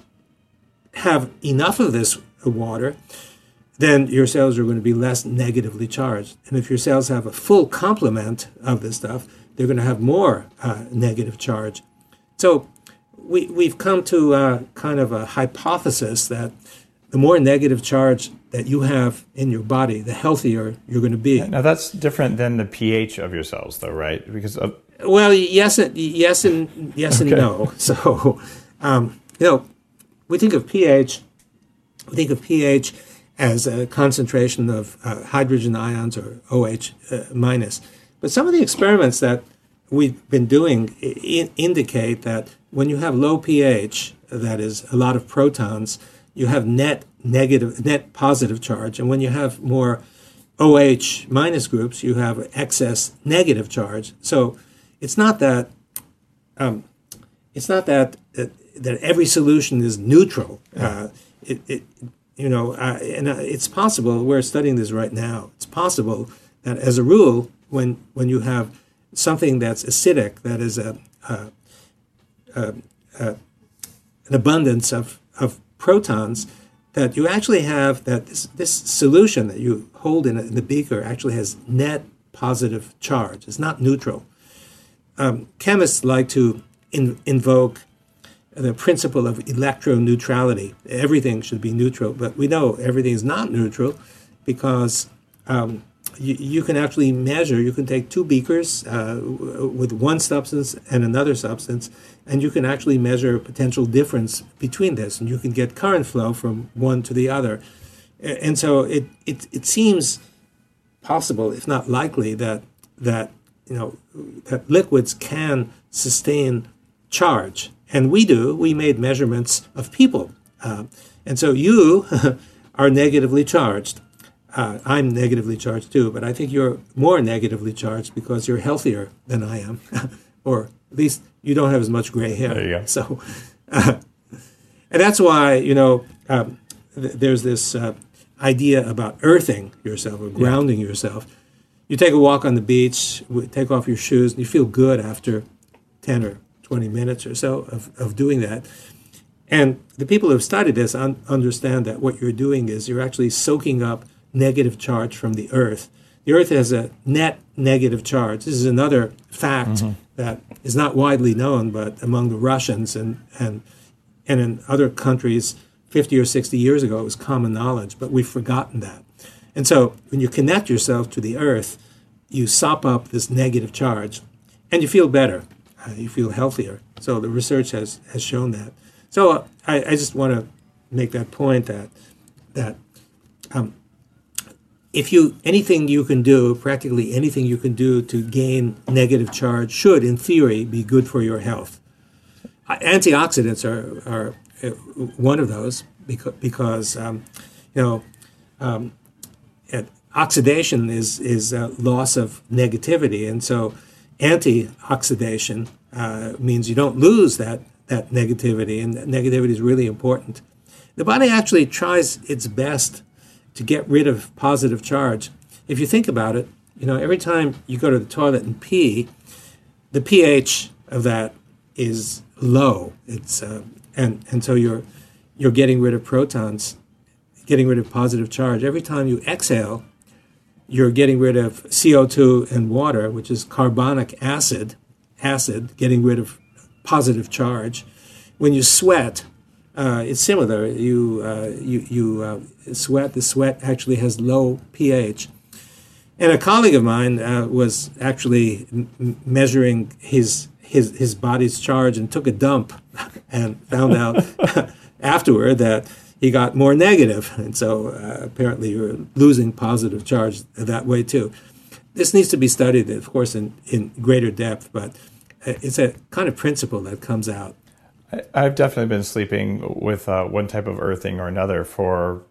have enough of this water, then your cells are going to be less negatively charged. And if your cells have a full complement of this stuff, they're going to have more uh, negative charge. So we, we've come to a kind of a hypothesis that the more negative charge that you have in your body, the healthier you're going to be. Now that's different than the pH of your cells, though, right? Because of- well, yes, and yes, and yes okay. and no. So, um, you know, we think of pH. We think of pH as a concentration of uh, hydrogen ions or OH uh, minus. But some of the experiments that we've been doing I- indicate that when you have low pH, that is a lot of protons, you have net negative, net positive charge, and when you have more OH minus groups, you have excess negative charge. So it's not that um, it's not that, that that every solution is neutral. Uh, it, it, you know, uh, and uh, it's possible. We're studying this right now. It's possible that, as a rule, when when you have something that's acidic, that is a, a, a, a an abundance of, of protons, that you actually have that this, this solution that you hold in, in the beaker actually has net positive charge. It's not neutral. Um, chemists like to in, invoke the principle of electroneutrality. Everything should be neutral, but we know everything is not neutral because um, you, you, can actually measure. You can take two beakers uh, with one substance and another substance, and you can actually measure a potential difference between this, and you can get current flow from one to the other. And so it, it, it seems possible, if not likely, that that you know that liquids can sustain charge and we do. We made measurements of people. Uh, and so you are negatively charged. Uh, I'm negatively charged too, but I think you're more negatively charged because you're healthier than I am, or at least you don't have as much gray hair. There you go. So, uh, and that's why you know um, th- there's this uh, idea about earthing yourself or grounding yeah. yourself. You take a walk on the beach, take off your shoes, and you feel good after ten or 20 minutes or so of, of doing that. And the people who have studied this un- understand that what you're doing is you're actually soaking up negative charge from the Earth. The Earth has a net negative charge. This is another fact mm-hmm. That is not widely known, but among the Russians and, and, and in other countries 50 or 60 years ago, it was common knowledge, but we've forgotten that. And so when you connect yourself to the Earth, you sop up this negative charge and you feel better uh, you feel healthier. So the research has, has shown that. So I, I just want to make that point that that um, if you anything you can do, practically anything you can do to gain negative charge should, in theory, be good for your health. Uh, antioxidants are are uh, one of those because because um, you know. Um, oxidation is is loss of negativity, and so anti-oxidation uh, means you don't lose that that negativity, and negativity is really important. The body actually tries its best to get rid of positive charge. If you think about it, you know, every time you go to the toilet and pee, the pH of that is low. It's uh, and and so you're you're getting rid of protons, getting rid of positive charge. Every time you exhale, you're getting rid of CO2 and water, which is carbonic acid, acid, getting rid of positive charge. When you sweat, uh, it's similar. You uh, you you uh, sweat. The sweat actually has low pH. And a colleague of mine uh, was actually m- measuring his his his body's charge and took a dump, and found out afterward that he got more negative, and so uh, apparently you're losing positive charge that way too. This needs to be studied, of course, in, in greater depth, but uh, it's a kind of principle that comes out. I've definitely been sleeping with uh, one type of earthing or another for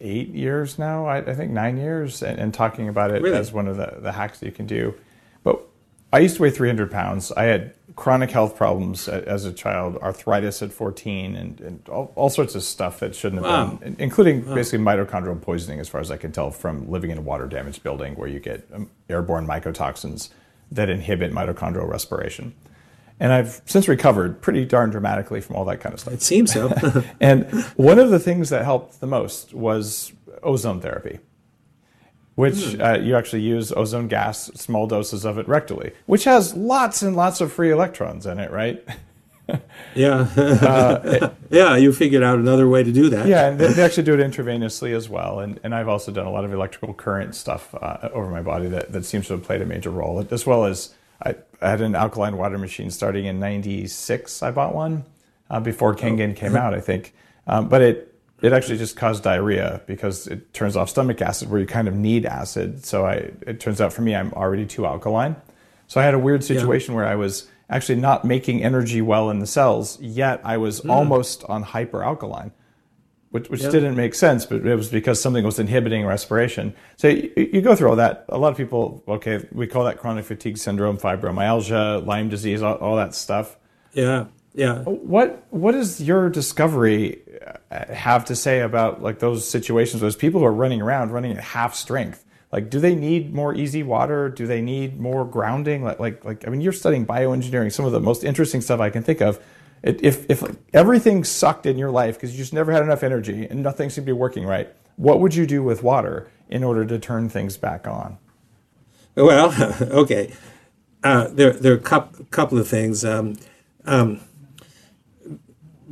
eight years now. I, I think nine years, and, and talking about it Really? as one of the, the hacks that you can do. But I used to weigh 300 pounds. I had chronic health problems as a child, arthritis at 14, and, and all, all sorts of stuff that shouldn't have Wow. been, including basically mitochondrial poisoning, as far as I can tell, from living in a water damaged building where you get um, airborne mycotoxins that inhibit mitochondrial respiration. And I've since recovered pretty darn dramatically from all that kind of stuff. It seems so. And one of the things that helped the most was ozone therapy, which uh, you actually use ozone gas, small doses of it rectally, which has lots and lots of free electrons in it, right? yeah, yeah. You figured out another way to do that. Yeah, and they, they actually do it intravenously as well. And, and I've also done a lot of electrical current stuff uh, over my body that, that seems to have played a major role, as well as I, I had an alkaline water machine starting in 96. I bought one uh, before Kangen came out, I think. Um, but it, it actually just caused diarrhea because it turns off stomach acid where you kind of need acid. So I, it turns out for me, I'm already too alkaline. So I had a weird situation where I was actually not making energy well in the cells, yet I was almost on hyperalkaline which, which didn't make sense, but it was because something was inhibiting respiration. So you, you go through all that. A lot of people, okay, we call that chronic fatigue syndrome, fibromyalgia, Lyme disease, all, all that stuff. yeah, yeah. What what does your discovery uh, have to say about like those situations? Those people who are running around, running at half strength. Like, do they need more easy water? Do they need more grounding? Like, like, like. I mean, you're studying bioengineering. Some of the most interesting stuff I can think of. It, if if everything sucked in your life because you just never had enough energy and nothing seemed to be working right, what would you do with water in order to turn things back on? Well, okay. Uh, there, there are a couple, couple of things. Um, um,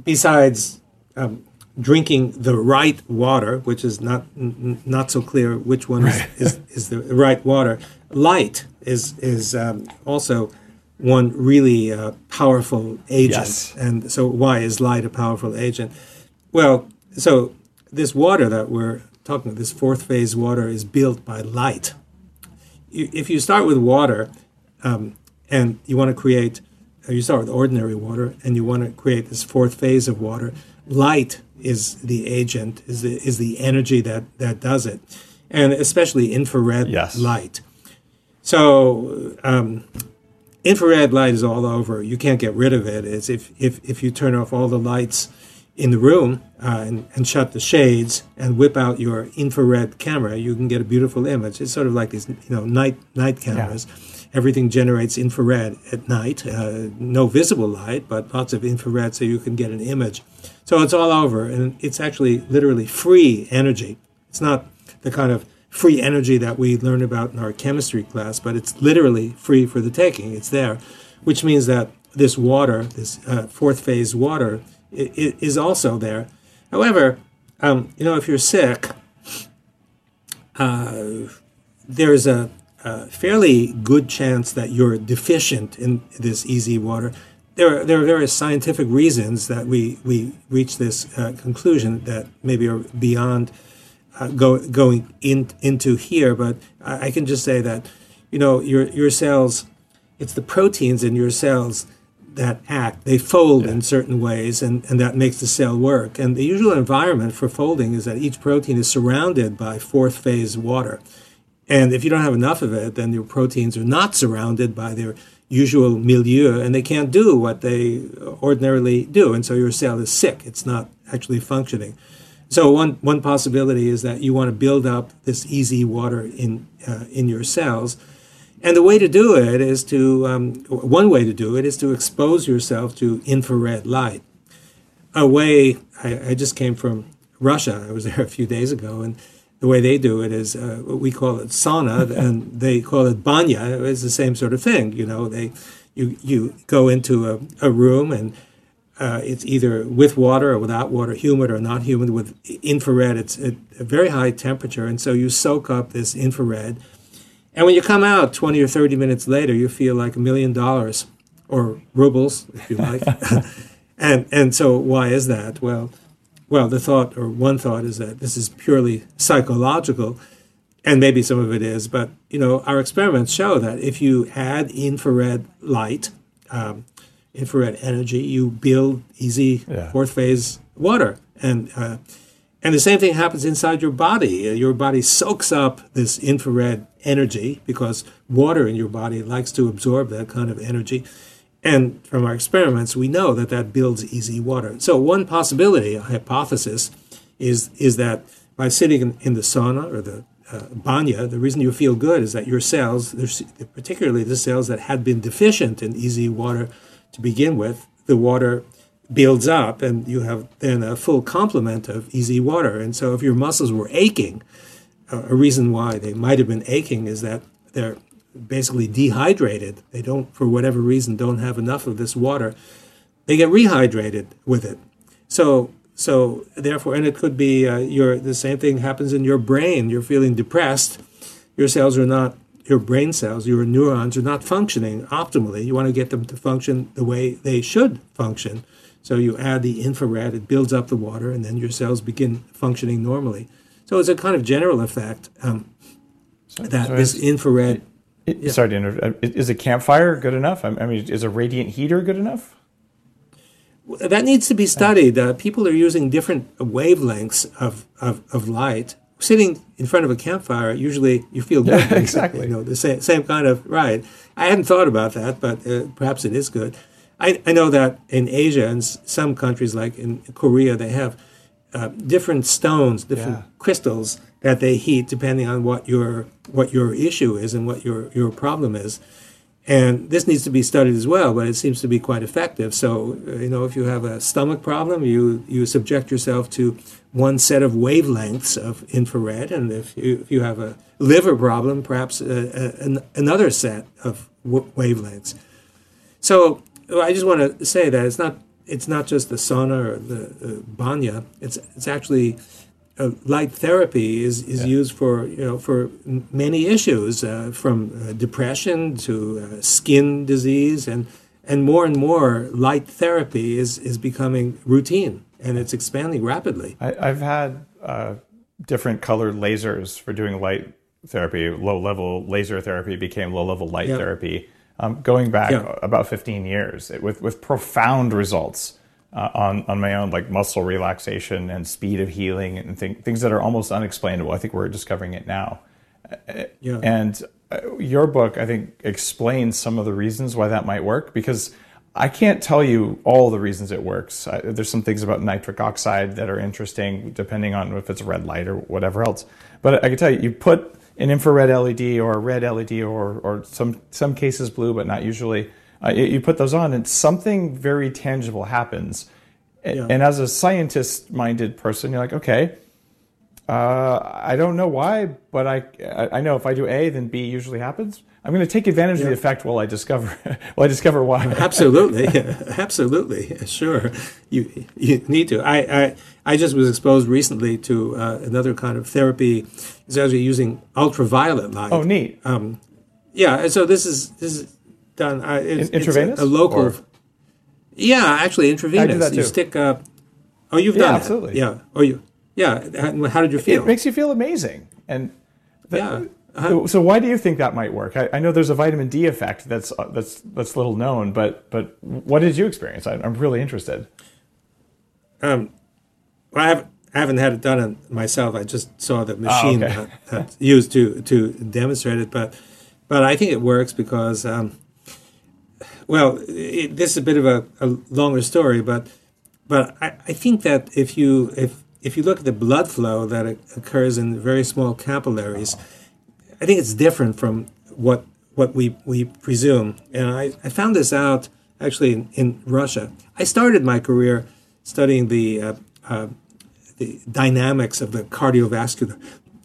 besides um, drinking the right water, which is not n- not so clear which one is, is, is the right water, light is is um, also one really uh, powerful agent. Yes. And so, why is light a powerful agent? Well, so this water that we're talking about, this fourth phase water, is built by light you- if you start with water um, and you want to create, uh, you start with ordinary water and you want to create this fourth phase of water, light is the agent, is the, is the energy that, that does it, and especially infrared Yes. light. So, um, infrared light is all over. You can't get rid of it. It's if, if, if you turn off all the lights in the room uh, and, and shut the shades and whip out your infrared camera, you can get a beautiful image. It's sort of like these, you know, night night cameras. Everything generates infrared at night. Uh, no visible light, but lots of infrared, so you can get an image. So it's all over, and it's actually literally free energy. It's not the kind of free energy that we learn about in our chemistry class, but it's literally free for the taking. It's there, which means that this water, this uh, fourth phase water, i- i- is also there. However, um, you know, if you're sick, uh, there's a, a fairly good chance that you're deficient in this easy water. There are, there are various scientific reasons that we, we reach this uh, conclusion that maybe are beyond uh, go, going in, into here, but I, I can just say that, you know, your, your cells, it's the proteins in your cells that act. They fold in certain ways, and, and that makes the cell work. And the usual environment for folding is that each protein is surrounded by fourth phase water. And if you don't have enough of it, then your proteins are not surrounded by their usual milieu and they can't do what they ordinarily do. And so your cell is sick. It's not actually functioning. So one, one possibility is that you want to build up this easy water in, uh, in your cells. And the way to do it is to, um, one way to do it is to expose yourself to infrared light. A way, I, I just came from Russia. I was there a few days ago, and the way they do it is uh, we call it sauna, and they call it banya. It's the same sort of thing. You know, they you you go into a, a room and uh, it's either with water or without water, humid or not humid. With infrared, it's at a very high temperature, and so you soak up this infrared. And when you come out 20 or 30 minutes later, you feel like a million dollars, or rubles, if you like. and and so why is that? Well, well, the thought or one thought is that this is purely psychological, and maybe some of it is. But you know, our experiments show that if you add infrared light. Um, infrared energy, you build easy yeah. fourth phase water. And, uh, and the same thing happens inside your body. Uh, your body soaks up this infrared energy because water in your body likes to absorb that kind of energy. And from our experiments, we know that that builds easy water. So one possibility, a hypothesis, is is that by sitting in, in the sauna or the uh, banya, the reason you feel good is that your cells, particularly the cells that had been deficient in easy water, to begin with, the water builds up and you have then a full complement of easy water. And so if your muscles were aching, uh, a reason why they might have been aching is that they're basically dehydrated. They don't, for whatever reason, don't have enough of this water. They get rehydrated with it. So, so therefore, and it could be uh, your the same thing happens in your brain. You're feeling depressed. Your cells are not your brain cells, your neurons are not functioning optimally. You want to get them to function the way they should function. So you add the infrared, it builds up the water, and then your cells begin functioning normally. So it's a kind of general effect um, so, that so this infrared. It, yeah. Sorry to interrupt. Is a campfire good enough? I mean, is a radiant heater good enough? That needs to be studied. Uh, people are using different wavelengths of, of, of light sitting in front of a campfire, usually you feel good. Yeah, exactly. You know, the same, same kind of right. I hadn't thought about that, but uh, perhaps it is good. I, I know that in Asia and some countries, like in Korea, they have uh, different stones, different yeah. crystals that they heat depending on what your what your issue is and what your your problem is. And this needs to be studied as well, but it seems to be quite effective. So, uh, you know, if you have a stomach problem, you, you subject yourself to one set of wavelengths of infrared. And if you, if you have a liver problem, perhaps a, a, another set of w- wavelengths. So I just want to say that it's not, it's not just the sauna or the uh, banya, it's, it's actually uh, light therapy is, is yeah. used for you know for many issues uh, from uh, depression to uh, skin disease and and more and more light therapy is is becoming routine and it's expanding rapidly. I, have had uh, different colored lasers for doing light therapy. Low level laser therapy became low level light yeah. therapy. Um, going back yeah. about 15 years it, with with profound results uh, on on my own, like muscle relaxation and speed of healing and th- things that are almost unexplainable. I think we're discovering it now. Yeah. And uh, your book, I think, explains some of the reasons why that might work because I can't tell you all the reasons it works. I, there's some things about nitric oxide that are interesting, depending on if it's a red light or whatever else. But I can tell you, you put an infrared LED or a red LED or or some some cases blue, but not usually uh, you put those on and something very tangible happens. Yeah. And as a scientist minded person, you're like, okay, uh, I don't know why, but I, I know if I do A, then B usually happens. I'm going to take advantage yeah. of the effect while I discover while I discover why. absolutely, absolutely, sure. You you need to. I I, I just was exposed recently to uh, another kind of therapy. It's actually using ultraviolet light. Oh, neat. Um, yeah, so this is this is done. Uh, it's, intravenous. It's a, a local. Or? Yeah, actually intravenous. I do that too. You stick. Uh, oh, you've yeah, done absolutely. That. Yeah. Oh, you. Yeah. How did you feel? It makes you feel amazing. And the, yeah. Uh-huh. So why do you think that might work? I, I, know there's a vitamin D effect that's uh, that's that's little known, but but what did you experience? I, am really interested. Um, well, I haven't I haven't had it done myself. I just saw the machine oh, okay. that, used to to demonstrate it, but but I think it works because um, well, it, this is a bit of a, a longer story, but but I, I, think that if you if if you look at the blood flow that occurs in very small capillaries, I think it's different from what what we we presume. And I, I found this out actually in, in Russia. I started my career studying the uh, uh, the dynamics of the cardiovascular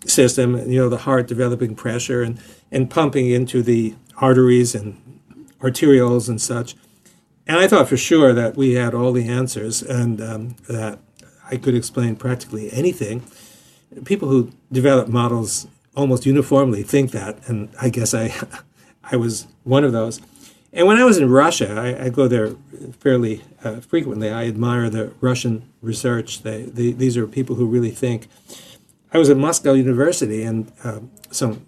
system, you know, the heart developing pressure and, and pumping into the arteries and arterioles and such. And I thought for sure that we had all the answers and um, that I could explain practically anything. People who develop models almost uniformly think that, and I guess I, I was one of those. And when I was in Russia, I, I go there fairly uh, frequently. I admire the Russian research. They, they, these are people who really think. I was at Moscow University, and uh, some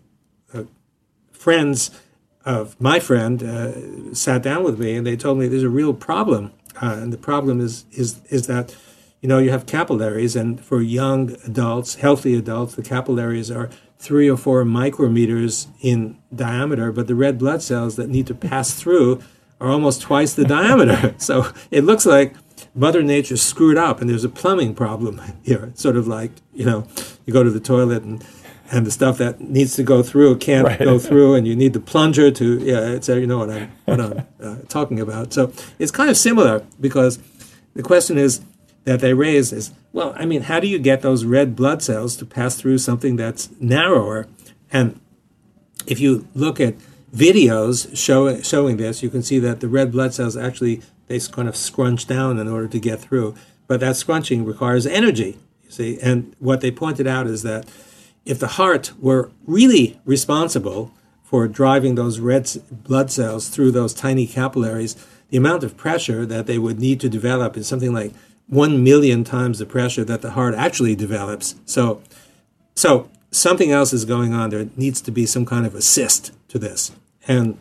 uh, friends of my friend uh, sat down with me, and they told me there's a real problem, uh, and the problem is is is that you know you have capillaries, and for young adults, healthy adults, the capillaries are three or four micrometers in diameter, but the red blood cells that need to pass through are almost twice the diameter. So it looks like Mother Nature screwed up and there's a plumbing problem here. It's sort of like, you know, you go to the toilet and and the stuff that needs to go through can't right. go through, and you need the plunger to, yeah, it's, you know what I'm, what I'm uh, talking about. So it's kind of similar because the question is, that they raise is well, I mean, how do you get those red blood cells to pass through something that's narrower? And if you look at videos show, showing this, you can see that the red blood cells actually they kind of scrunch down in order to get through. But that scrunching requires energy, you see. And what they pointed out is that if the heart were really responsible for driving those red blood cells through those tiny capillaries, the amount of pressure that they would need to develop is something like one million times the pressure that the heart actually develops. So, so something else is going on. There needs to be some kind of assist to this, and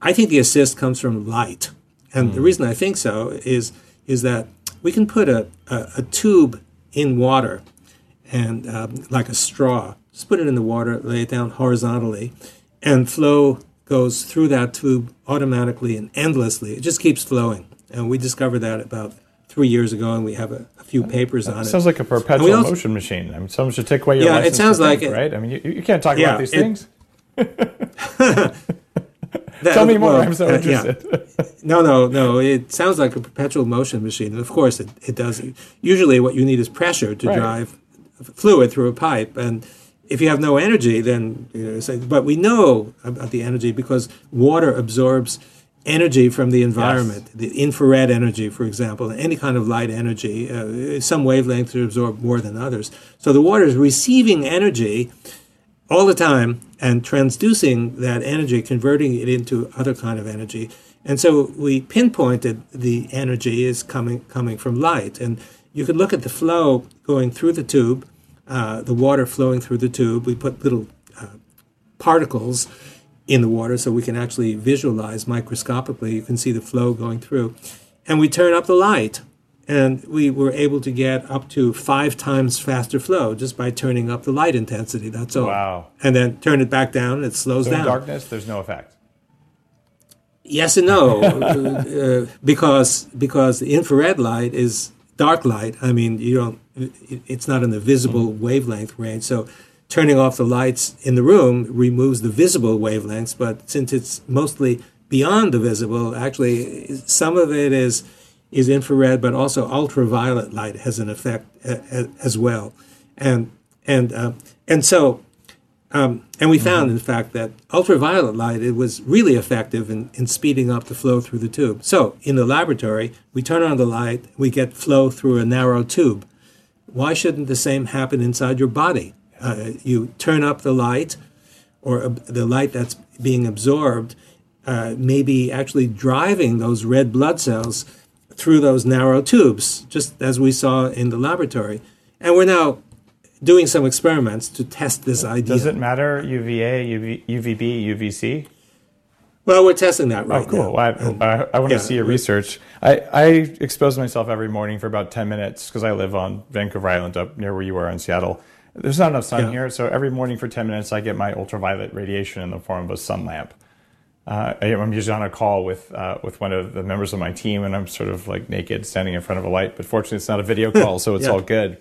I think the assist comes from light. And mm. the hmm. reason I think so is is that we can put a, a, a tube in water, and um, like a straw, just put it in the water, lay it down horizontally, and flow goes through that tube automatically and endlessly. It just keeps flowing. And we discovered that about three years ago, and we have a, a few papers on it. Sounds like a perpetual also, motion machine. I mean, someone should take away your yeah, license. it sounds like think, it, right. I mean, you, you can't talk yeah, about these it, things. that, Tell me more. Well, I'm so interested. Uh, yeah. no, no, no. It sounds like a perpetual motion machine, and of course, it, it does. Usually, what you need is pressure to right. drive fluid through a pipe, and if you have no energy, then you know. But we know about the energy because water absorbs energy from the environment, yes. the infrared energy, for example, any kind of light energy. Uh, some wavelengths absorb more than others. So the water is receiving energy all the time and transducing that energy, converting it into other kind of energy. And so we pinpointed the energy is coming coming from light. And you could look at the flow going through the tube, uh, the water flowing through the tube. We put little uh, particles in the water so we can actually visualize microscopically. You can see the flow going through. And we turn up the light, and we were able to get up to five times faster flow just by turning up the light intensity. That's all. Wow. And then turn it back down, and it slows so down. In darkness, there's no effect. Yes and no, uh, because because the infrared light is dark light. I mean, you don't. It's not in the visible wavelength range, so turning off the lights in the room removes the visible wavelengths, but since it's mostly beyond the visible, actually some of it is is infrared, but also ultraviolet light has an effect as well, and and uh, and so. Um, and we found, mm-hmm. in fact, that ultraviolet light it was really effective in, in speeding up the flow through the tube. So, in the laboratory, we turn on the light, we get flow through a narrow tube. Why shouldn't the same happen inside your body? uh, you turn up the light or uh, the light that's being absorbed uh, may be actually driving those red blood cells through those narrow tubes, just as we saw in the laboratory. And we're now doing some experiments to test this idea. Does it matter UVA, UV, UVB, UVC? Well, we're testing that right oh, cool. now. Well, I, I, I, want yeah, to see your research. I, I expose myself every morning for about 10 minutes because I live on Vancouver Island up near where you are in Seattle. There's not enough sun yeah. here, so every morning for 10 minutes, I get my ultraviolet radiation in the form of a sun lamp. Uh, I'm usually on a call with uh, with one of the members of my team, and I'm sort of like naked, standing in front of a light. But fortunately, it's not a video call, so it's yeah. all good.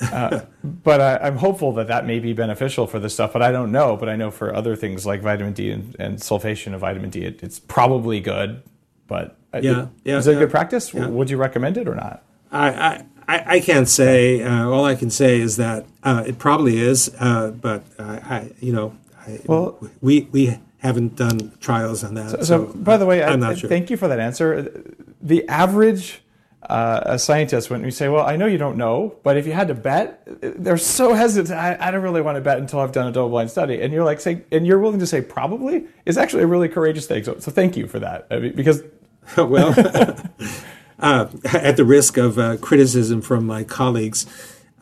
Uh, but I, am hopeful that that may be beneficial for this stuff. But I don't know. But I know for other things like vitamin D and, and sulfation of vitamin D, it, it's probably good. But yeah, it, yeah, is it yeah. a good practice? Would you recommend it or not? I, I I, I can't say. Uh, all I can say is that uh, it probably is, uh, but I, you know, I, well, we we haven't done trials on that. So, so, so by the way, I'm I, not sure. thank you for that answer. The average uh, a scientist, when we say, "Well, I know you don't know, but if you had to bet," they're so hesitant. I, I don't really want to bet until I've done a double-blind study, and you're like, say, and you're willing to say probably is actually a really courageous thing. So, so thank you for that, I mean, because well, uh, at the risk of uh, criticism from my colleagues,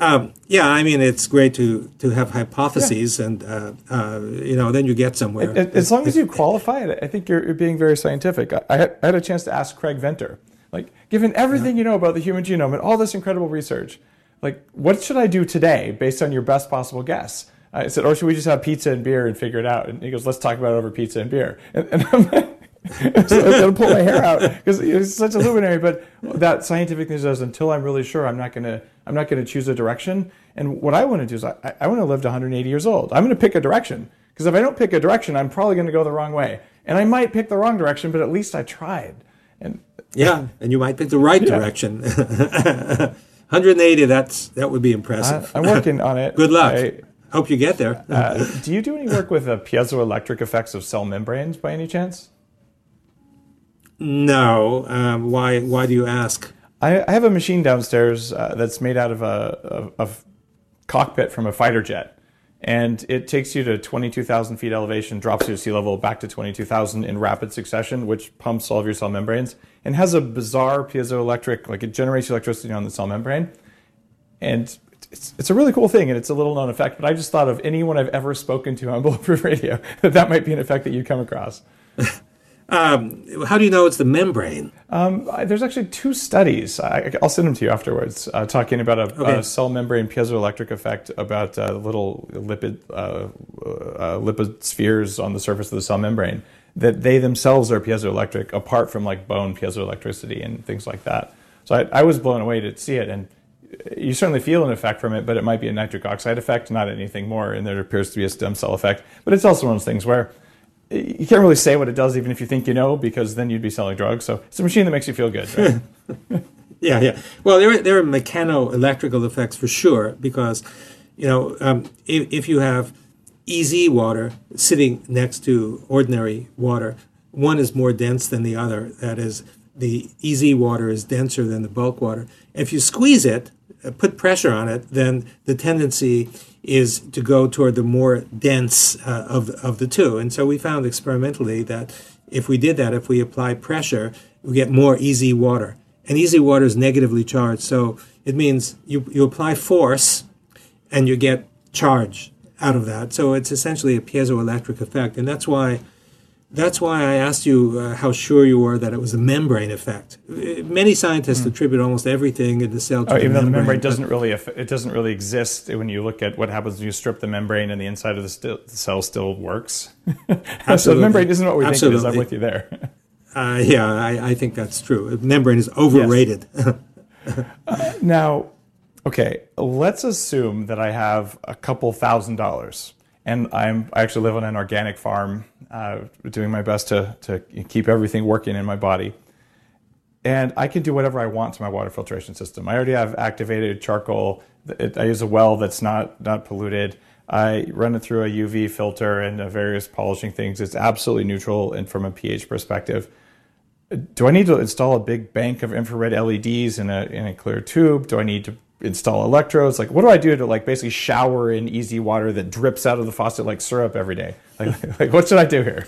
um, yeah, I mean it's great to to have hypotheses, yeah. and uh, uh, you know then you get somewhere. It, as long as you qualify it, I think you're, you're being very scientific. I, I, had, I, had, a chance to ask Craig Venter, like, given everything yeah. you know about the human genome and all this incredible research, like, what should I do today based on your best possible guess? I said, or should we just have pizza and beer and figure it out? And he goes, let's talk about it over pizza and beer. And, and I'm like, so I was going to pull my hair out because it's such a luminary. But that scientific news says until I'm really sure, I'm not going to I'm not going to choose a direction. And what I want to do is I, I want to live to 180 years old. I'm going to pick a direction because if I don't pick a direction, I'm probably going to go the wrong way. And I might pick the wrong direction, but at least I tried. And yeah, and you might pick the right yeah. direction. 180. That's that would be impressive. I, am working on it. Good luck. I, Hope you get there. uh, do you do any work with the piezoelectric effects of cell membranes by any chance? No. Um, why? Why do you ask? I, I have a machine downstairs uh, that's made out of a, a, a, cockpit from a fighter jet, and it takes you to 22,000 feet elevation, drops you to sea level, back to 22,000 in rapid succession, which pumps all of your cell membranes, and has a bizarre piezoelectric, like it generates electricity on the cell membrane, and it's, it's a really cool thing, and it's a little known effect. But I just thought of anyone I've ever spoken to on Bulletproof Radio that that might be an effect that you'd come across. Um, how do you know it's the membrane? Um, there's actually two studies. I, will send them to you afterwards, uh, talking about a, okay. a, cell membrane piezoelectric effect about uh, little lipid uh, uh, lipid spheres on the surface of the cell membrane. That they themselves are piezoelectric, apart from like bone piezoelectricity and things like that. So I, I was blown away to see it, and you certainly feel an effect from it, but it might be a nitric oxide effect, not anything more. And there appears to be a stem cell effect. But it's also one of those things where you can't really say what it does, even if you think you know, because then you'd be selling drugs. So it's a machine that makes you feel good. Right? yeah, yeah. Well, there are, there are mechano-electrical effects for sure, because you know um, if, if you have EZ water sitting next to ordinary water, one is more dense than the other. That is, the EZ water is denser than the bulk water. If you squeeze it, uh, put pressure on it, then the tendency is to go toward the more dense uh, of, of the two. And so we found experimentally that if we did that, if we apply pressure, we get more EZ water. And EZ water is negatively charged. So it means you, you apply force and you get charge out of that. So it's essentially a piezoelectric effect. And that's why that's why I asked you uh, how sure you were that it was a membrane effect. Many scientists mm. attribute almost everything in the cell to oh, the even membrane. though the membrane doesn't really it doesn't really exist when you look at what happens when you strip the membrane and the inside of the, st- the cell still works. so the membrane isn't what we Absolutely. think it is. I'm with you there. Uh, yeah, I, I, think that's true. The membrane is overrated. Yes. uh, now, okay, let's assume that I have a couple thousand dollars and I'm I actually live on an organic farm, uh, doing my best to to keep everything working in my body. And I can do whatever I want to my water filtration system. I already have activated charcoal. I use a well that's not not polluted. I run it through a UV filter and various polishing things. It's absolutely neutral and from a pH perspective. Do I need to install a big bank of infrared LEDs in a in a clear tube? Do I need to install electrodes? Like, what do I do to like basically shower in EZ water that drips out of the faucet like syrup every day? Like, like what should I do here?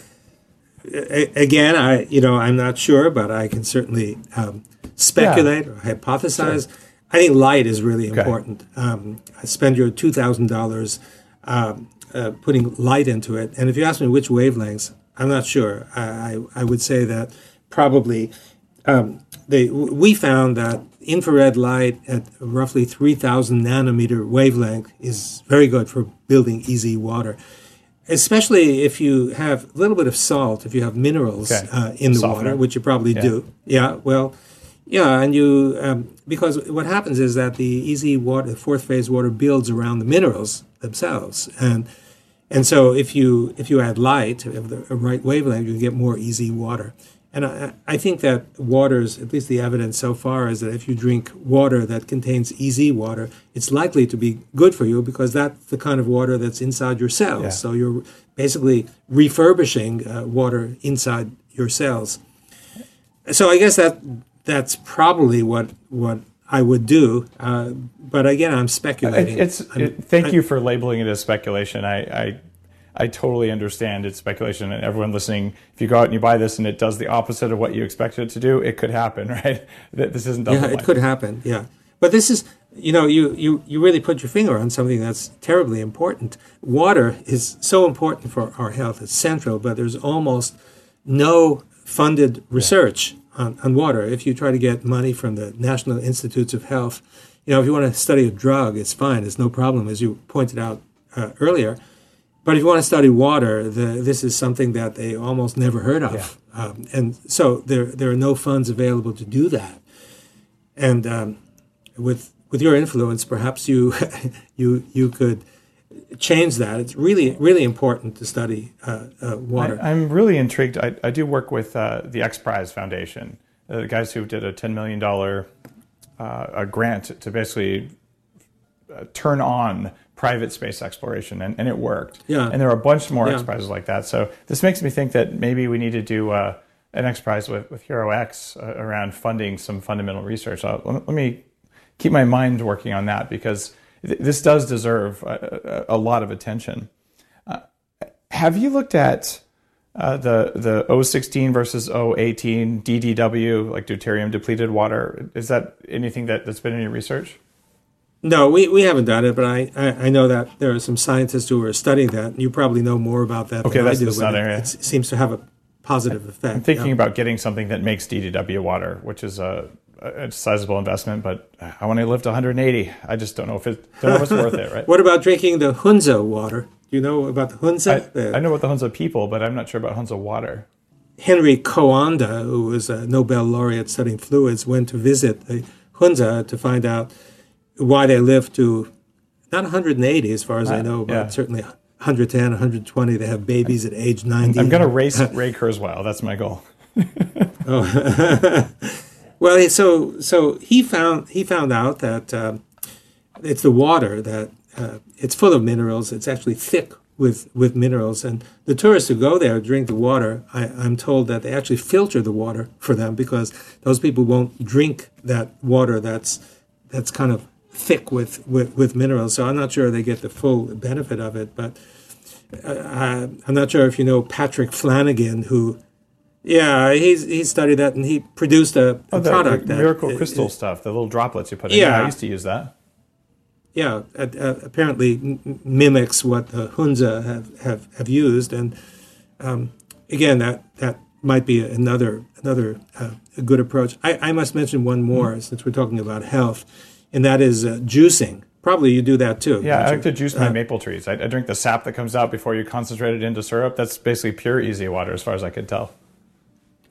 Again, I you know I'm not sure, but I can certainly um, speculate yeah. or hypothesize. Sure. I think light is really okay. important. Um, spend your two thousand dollars um, uh, putting light into it, and if you ask me which wavelengths, I'm not sure. I I, I would say that probably um, they we found that infrared light at roughly 3000 nanometer wavelength is very good for building EZ water especially if you have a little bit of salt if you have minerals okay. uh, in the Softener. water which you probably yeah. do yeah well yeah and you um, because what happens is that the EZ water fourth phase water builds around the minerals themselves and and so if you if you add light of the right wavelength you get more EZ water And I, I think that waters, at least the evidence so far, is that if you drink water that contains EZ water, it's likely to be good for you because that's the kind of water that's inside your cells. Yeah. So you're basically refurbishing uh, water inside your cells. So I guess that that's probably what what I would do. Uh, but again, I'm speculating. It, it's. I'm- It, thank I- you for labeling it as speculation. I, I, I totally understand it's speculation. And everyone listening, if you go out and you buy this and it does the opposite of what you expected it to do, it could happen, right? This isn't. double. Yeah, it blind. could happen. Yeah, but this is you know you you you really put your finger on something that's terribly important. Water is so important for our health; it's central. But there's almost no funded research on, on water. If you try to get money from the National Institutes of Health, you know if you want to study a drug, it's fine. It's no problem, as you pointed out uh, earlier. But if you want to study water, the, this is something that they almost never heard of, um, and so there there are no funds available to do that and um, with with your influence, perhaps you you you could change that. It's really really important to study uh, uh, water. I, am really intrigued. I, I do work with uh, the X Prize Foundation, uh, the guys who did a $10 million uh, a grant to basically uh, turn on private space exploration, and, and it worked. Yeah. And there are a bunch more Yeah. X Prizes like that. So this makes me think that maybe we need to do uh, an X Prize with, with HeroX uh, around funding some fundamental research. Uh, let, let me keep my mind working on that because th- this does deserve a, a, a lot of attention. Uh, have you looked at uh, the the 016 versus 018 DDW, like deuterium depleted water? Is that anything that, that's been in your research? No, we, we haven't done it, but I, I, I know that there are some scientists who are studying that. You probably know more about that Okay, than that's- I do. that's but not it, area. it seems to have a positive effect. I'm thinking yeah. about getting something that makes DDW water, which is a, a sizable investment, but I want to live to 180. I just don't know if it don't know it's worth it, right? What about drinking the Hunza water? Do you know about the Hunza? I, The- I know about the Hunza people, but I'm not sure about Hunza water. Henry Coanda, who was a Nobel laureate studying fluids, went to visit the Hunza to find out why they live to not 180, as far as I Uh, know, but yeah. certainly 110, 120. They have babies at age 90. I'm going to race Ray Kurzweil. That's my goal. oh. Well, so so he found he found out that um, it's the water that uh, it's full of minerals. It's actually thick with with minerals, and the tourists who go there drink the water. I, I'm told that they actually filter the water for them because those people won't drink that water that's that's kind of thick with, with, with minerals. So I'm not sure they get the full benefit of it, but. Uh, I'm not sure if you know Patrick Flanagan, who, yeah, he's he studied that and he produced a, a Oh, the, product the that miracle uh, crystal uh, stuff, the little droplets you put in. Yeah. I used to use that. yeah, uh, uh, apparently mimics what the Hunza have, have, have used, and um, again, that that might be another another uh, a good approach. I, I must mention one more Mm-hmm. since we're talking about health, and that is uh, juicing. Probably you do that too. Yeah, I you? to juice my maple trees. I, I drink the sap that comes out before you concentrate it into syrup. That's basically pure EZ water, as far as I could tell.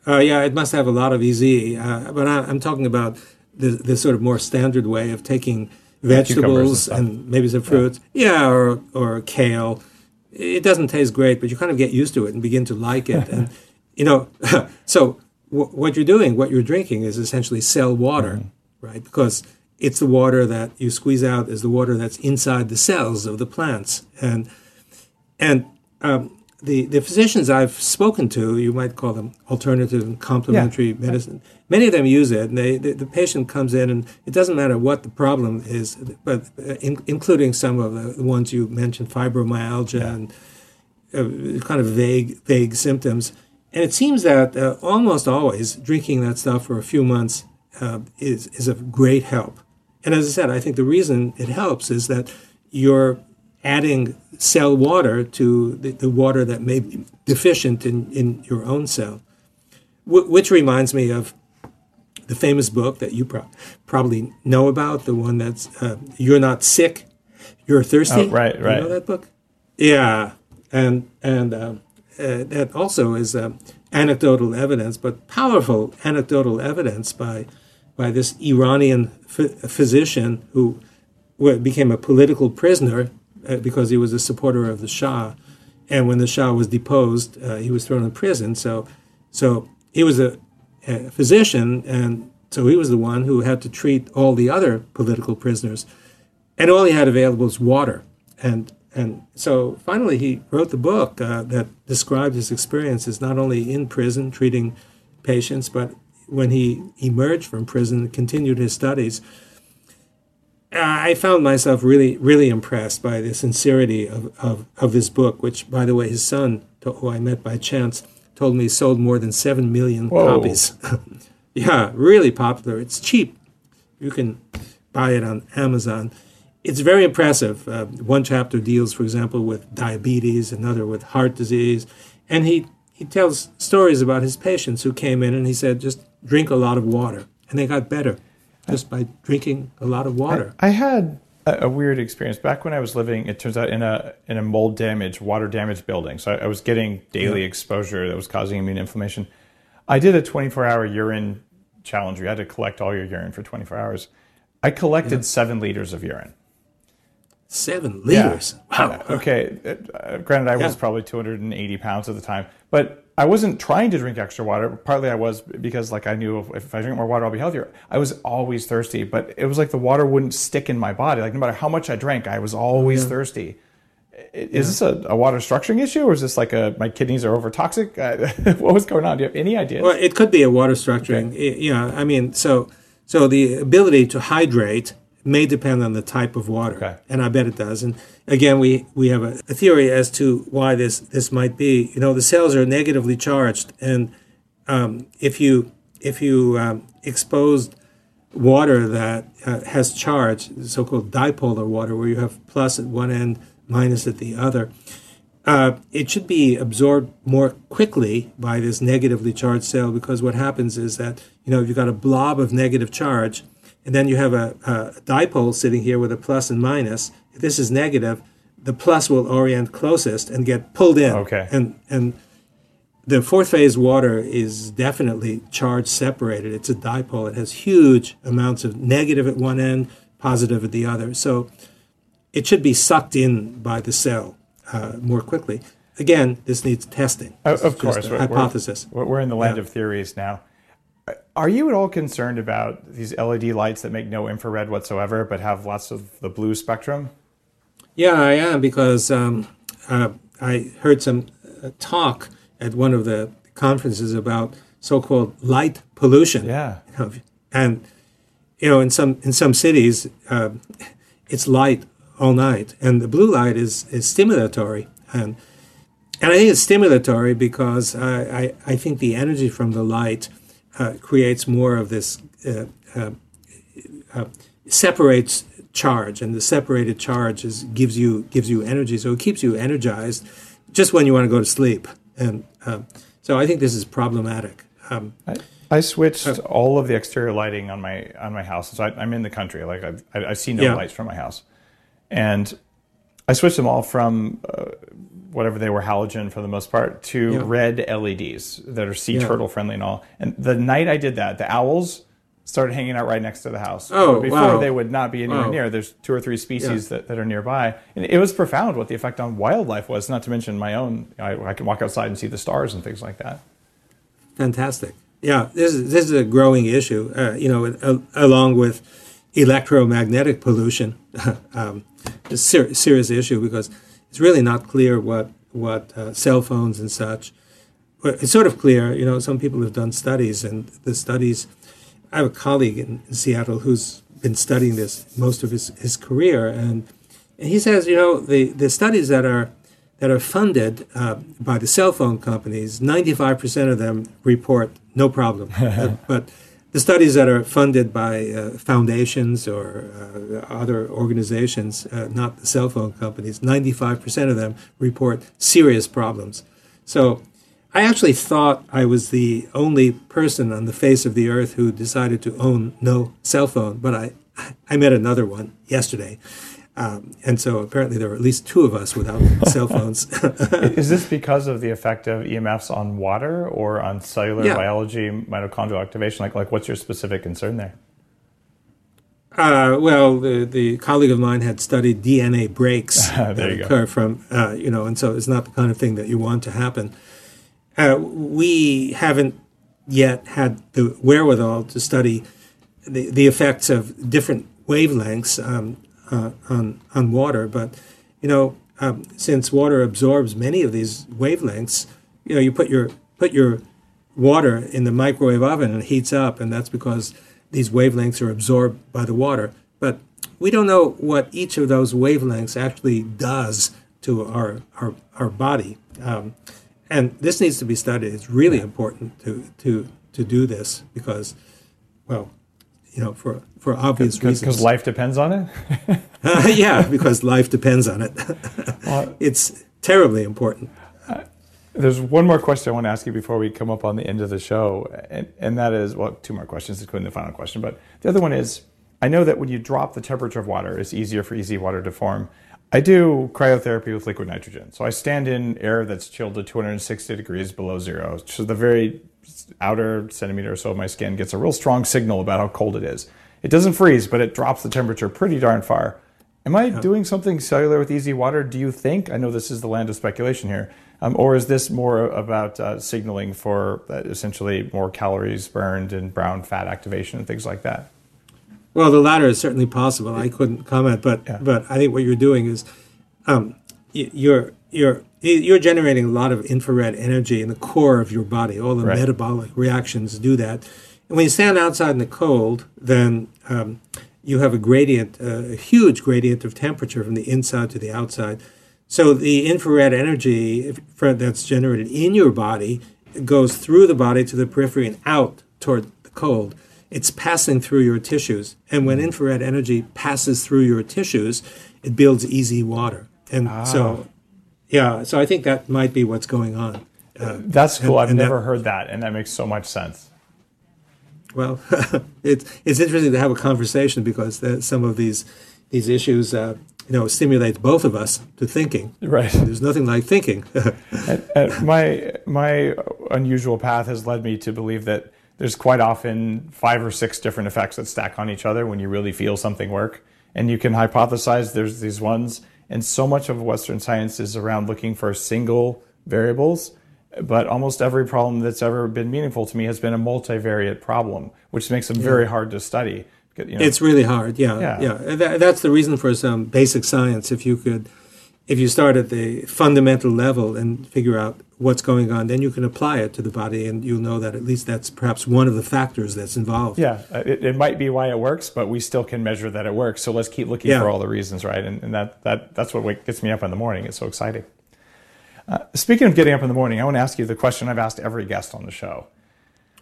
Uh, yeah, it must have a lot of easy, uh, but I, I'm talking about the, the sort of more standard way of taking vegetables stuff. and, maybe some fruits. Yeah, or or kale. It doesn't taste great, but you kind of get used to it and begin to like it. and you know, so w- what you're doing, what you're drinking, is essentially cell water, right? Because it's the water that you squeeze out is the water that's inside the cells of the plants, and and um, the the physicians I've spoken to, you might call them alternative and complementary medicine. Many of them use it, and they, the, the patient comes in, and it doesn't matter what the problem is, but uh, in, including some of the, ones you mentioned, fibromyalgia and uh, kind of vague vague symptoms. And it seems that uh, almost always drinking that stuff for a few months uh, is is of great help. And as I said, I think the reason it helps is that you're adding cell water to the, the water that may be deficient in, in your own cell. Wh- which reminds me of the famous book that you pro- probably know about, the one that's uh, You're Not Sick, You're Thirsty. Oh, right, right. You know that book? Yeah. And, and um, uh, that also is um, anecdotal evidence, but powerful anecdotal evidence by, by this Iranian ph- physician who became a political prisoner uh, because he was a supporter of the Shah. And when the Shah was deposed, uh, he was thrown in prison. So, so he was a, a physician, and so he was the one who had to treat all the other political prisoners, and all he had available was water. And and so finally, he wrote the book uh, that described his experiences not only in prison treating patients, but when he emerged from prison and continued his studies. I found myself really, really impressed by the sincerity of, of, of this book, which, by the way, his son, who I met by chance, told me sold more than 7 million Whoa. copies. yeah, really popular. It's cheap. You can buy it on Amazon. It's very impressive. Uh, one chapter deals, for example, with diabetes, another with heart disease. And he, he tells stories about his patients who came in and he said, just drink a lot of water. And they got better just by drinking a lot of water. I had a, a weird experience back when I was living. It turns out in a in a mold damaged, water damaged building. So I, I was getting daily exposure that was causing immune inflammation. I did a 24 hour urine challenge. You had to collect all your urine for 24 hours. I collected seven liters of urine. Seven liters. Wow. Okay. Uh, granted, I was probably 280 pounds at the time, but I wasn't trying to drink extra water. Partly I was because, like, I knew if, if I drink more water, I'll be healthier. I was always thirsty, but it was like the water wouldn't stick in my body. Like, no matter how much I drank, I was always thirsty. I- Is this a, a water structuring issue, or is this like a my kidneys are over toxic? What was going on? Do you have any idea? Well, it could be a water structuring. I- Yeah, I mean, so so the ability to hydrate may depend on the type of water, Okay. and I bet it does. And again, we we have a, a theory as to why this this might be. You know, the cells are negatively charged, and um, if you if you um, exposed water that uh, has charge, so-called dipolar water, where you have plus at one end, minus at the other, uh, it should be absorbed more quickly by this negatively charged cell because what happens is that you know you've got a blob of negative charge, and then you have a, a dipole sitting here with a plus and minus. If this is negative, the plus will orient closest and get pulled in. Okay. And and the fourth phase water is definitely charge separated. It's a dipole. It has huge amounts of negative at one end, positive at the other. So it should be sucked in by the cell uh, more quickly. Again, this needs testing. O- This of course, just a we're- we're- hypothesis. We're, we're in the land Yeah. of theories now. Are you at all concerned about these LED lights that make no infrared whatsoever, but have lots of the blue spectrum? Yeah, I am because um, uh, I heard some uh, talk at one of the conferences about so-called light pollution. Yeah. You know, and you know, in some in some cities, uh, it's light all night, and the blue light is is stimulatory, and and I think it's stimulatory because I I, I think the energy from the light uh, creates more of this uh, uh, uh, separates charge, and the separated charge is gives you gives you energy, so it keeps you energized just when you want to go to sleep, and uh, so I think this is problematic. Um, I, I switched all of the exterior lighting on my on my house. So I, I'm in the country, like I've, I, I see no Yeah. lights from my house, and I switched them all from uh, whatever they were halogen for the most part to Yeah. red LEDs that are sea Yeah. turtle friendly and all. And the night I did that, the owls started hanging out right next to the house. Oh, But before wow. they would not be anywhere Wow. near. There's two or three species that, that are nearby, and it was profound what the effect on wildlife was. Not to mention my own. I, I can walk outside and see the stars and things like that. Fantastic. Yeah, this is this is a growing issue. Uh, you know, a, along with electromagnetic pollution, um, a ser- serious issue because it's really not clear what what uh, cell phones and such. It's sort of clear. You know, some people have done studies, and the studies. I have a colleague in, in Seattle who's been studying this most of his, his career, and and he says, you know, the, the studies that are that are funded uh, by the cell phone companies, 95% of them report no problem. But the studies that are funded by uh, foundations or uh, other organizations, uh, not the cell phone companies, 95% of them report serious problems. So I actually thought I was the only person on the face of the earth who decided to own no cell phone, but I, I met another one yesterday. Um, and so apparently there were at least two of us without cell phones. Is this because of the effect of EMFs on water or on cellular Yeah. biology, mitochondrial activation? Like, like, what's your specific concern there? Uh, well, the, the colleague of mine had studied DNA breaks There that you go. occur from, uh, you know, and so it's not the kind of thing that you want to happen. Uh, we haven't yet had the wherewithal to study the, the effects of different wavelengths um, uh, on on water. But you know, um, since water absorbs many of these wavelengths, you know, you put your put your water in the microwave oven and it heats up, and that's because these wavelengths are absorbed by the water. But we don't know what each of those wavelengths actually does to our our, our body. Um, and this needs to be studied. It's really important to to to do this because, well, you know, for for obvious Because reasons. Because life depends on it. Uh, yeah, because life depends on it. it's terribly important. There's one more question I want to ask you before we come up on the end of the show, and, and that is well, two more questions, including the final question. But the other one is I know that when you drop the temperature of water, it's easier for EZ water to form. I do cryotherapy with liquid nitrogen. So I stand in air that's chilled to 260 degrees below zero. So the very outer centimeter or so of my skin gets a real strong signal about how cold it is. It doesn't freeze, but it drops the temperature pretty darn far. Am I doing something cellular with EZ water? Do you think? I know this is the land of speculation here. Um, or is this more about uh, signaling for uh, essentially more calories burned and brown fat activation and things like that? Well, the latter is certainly possible. I couldn't comment, but Yeah. but I think what you're doing is, um, you're you're you're generating a lot of infrared energy in the core of your body. All the Right. metabolic reactions do that. And when you stand outside in the cold, then um, you have a gradient, uh, a huge gradient of temperature from the inside to the outside. So the infrared energy that's generated in your body goes through the body to the periphery and out toward the cold. It's passing through your tissues, and when infrared energy passes through your tissues, it builds EZ water. And so, yeah, so I think that might be what's going on. Uh, That's cool. And- I've and that- never heard that, and that makes so much sense. Well, it's it's interesting to have a conversation because the, some of these these issues, uh, you know, stimulate both of us to thinking. Right. There's nothing like thinking. Uh, my my unusual path has led me to believe that there's quite often five or six different effects that stack on each other when you really feel something work, and you can hypothesize there's these ones. And so much of Western science is around looking for single variables, but almost every problem that's ever been meaningful to me has been a multivariate problem, which makes them very hard to study. You know, It's really hard. Yeah, Yeah. yeah. That, that's the reason for some basic science. If you could, if you start at the fundamental level and figure out what's going on, then you can apply it to the body, and you'll know that at least that's perhaps one of the factors that's involved. Yeah, uh, it, it might be why it works, but we still can measure that it works. So let's keep looking Yeah. for all the reasons, right? And, and that, that that's what gets me up in the morning. It's so exciting. Uh, speaking of getting up in the morning, I want to ask you the question I've asked every guest on the show.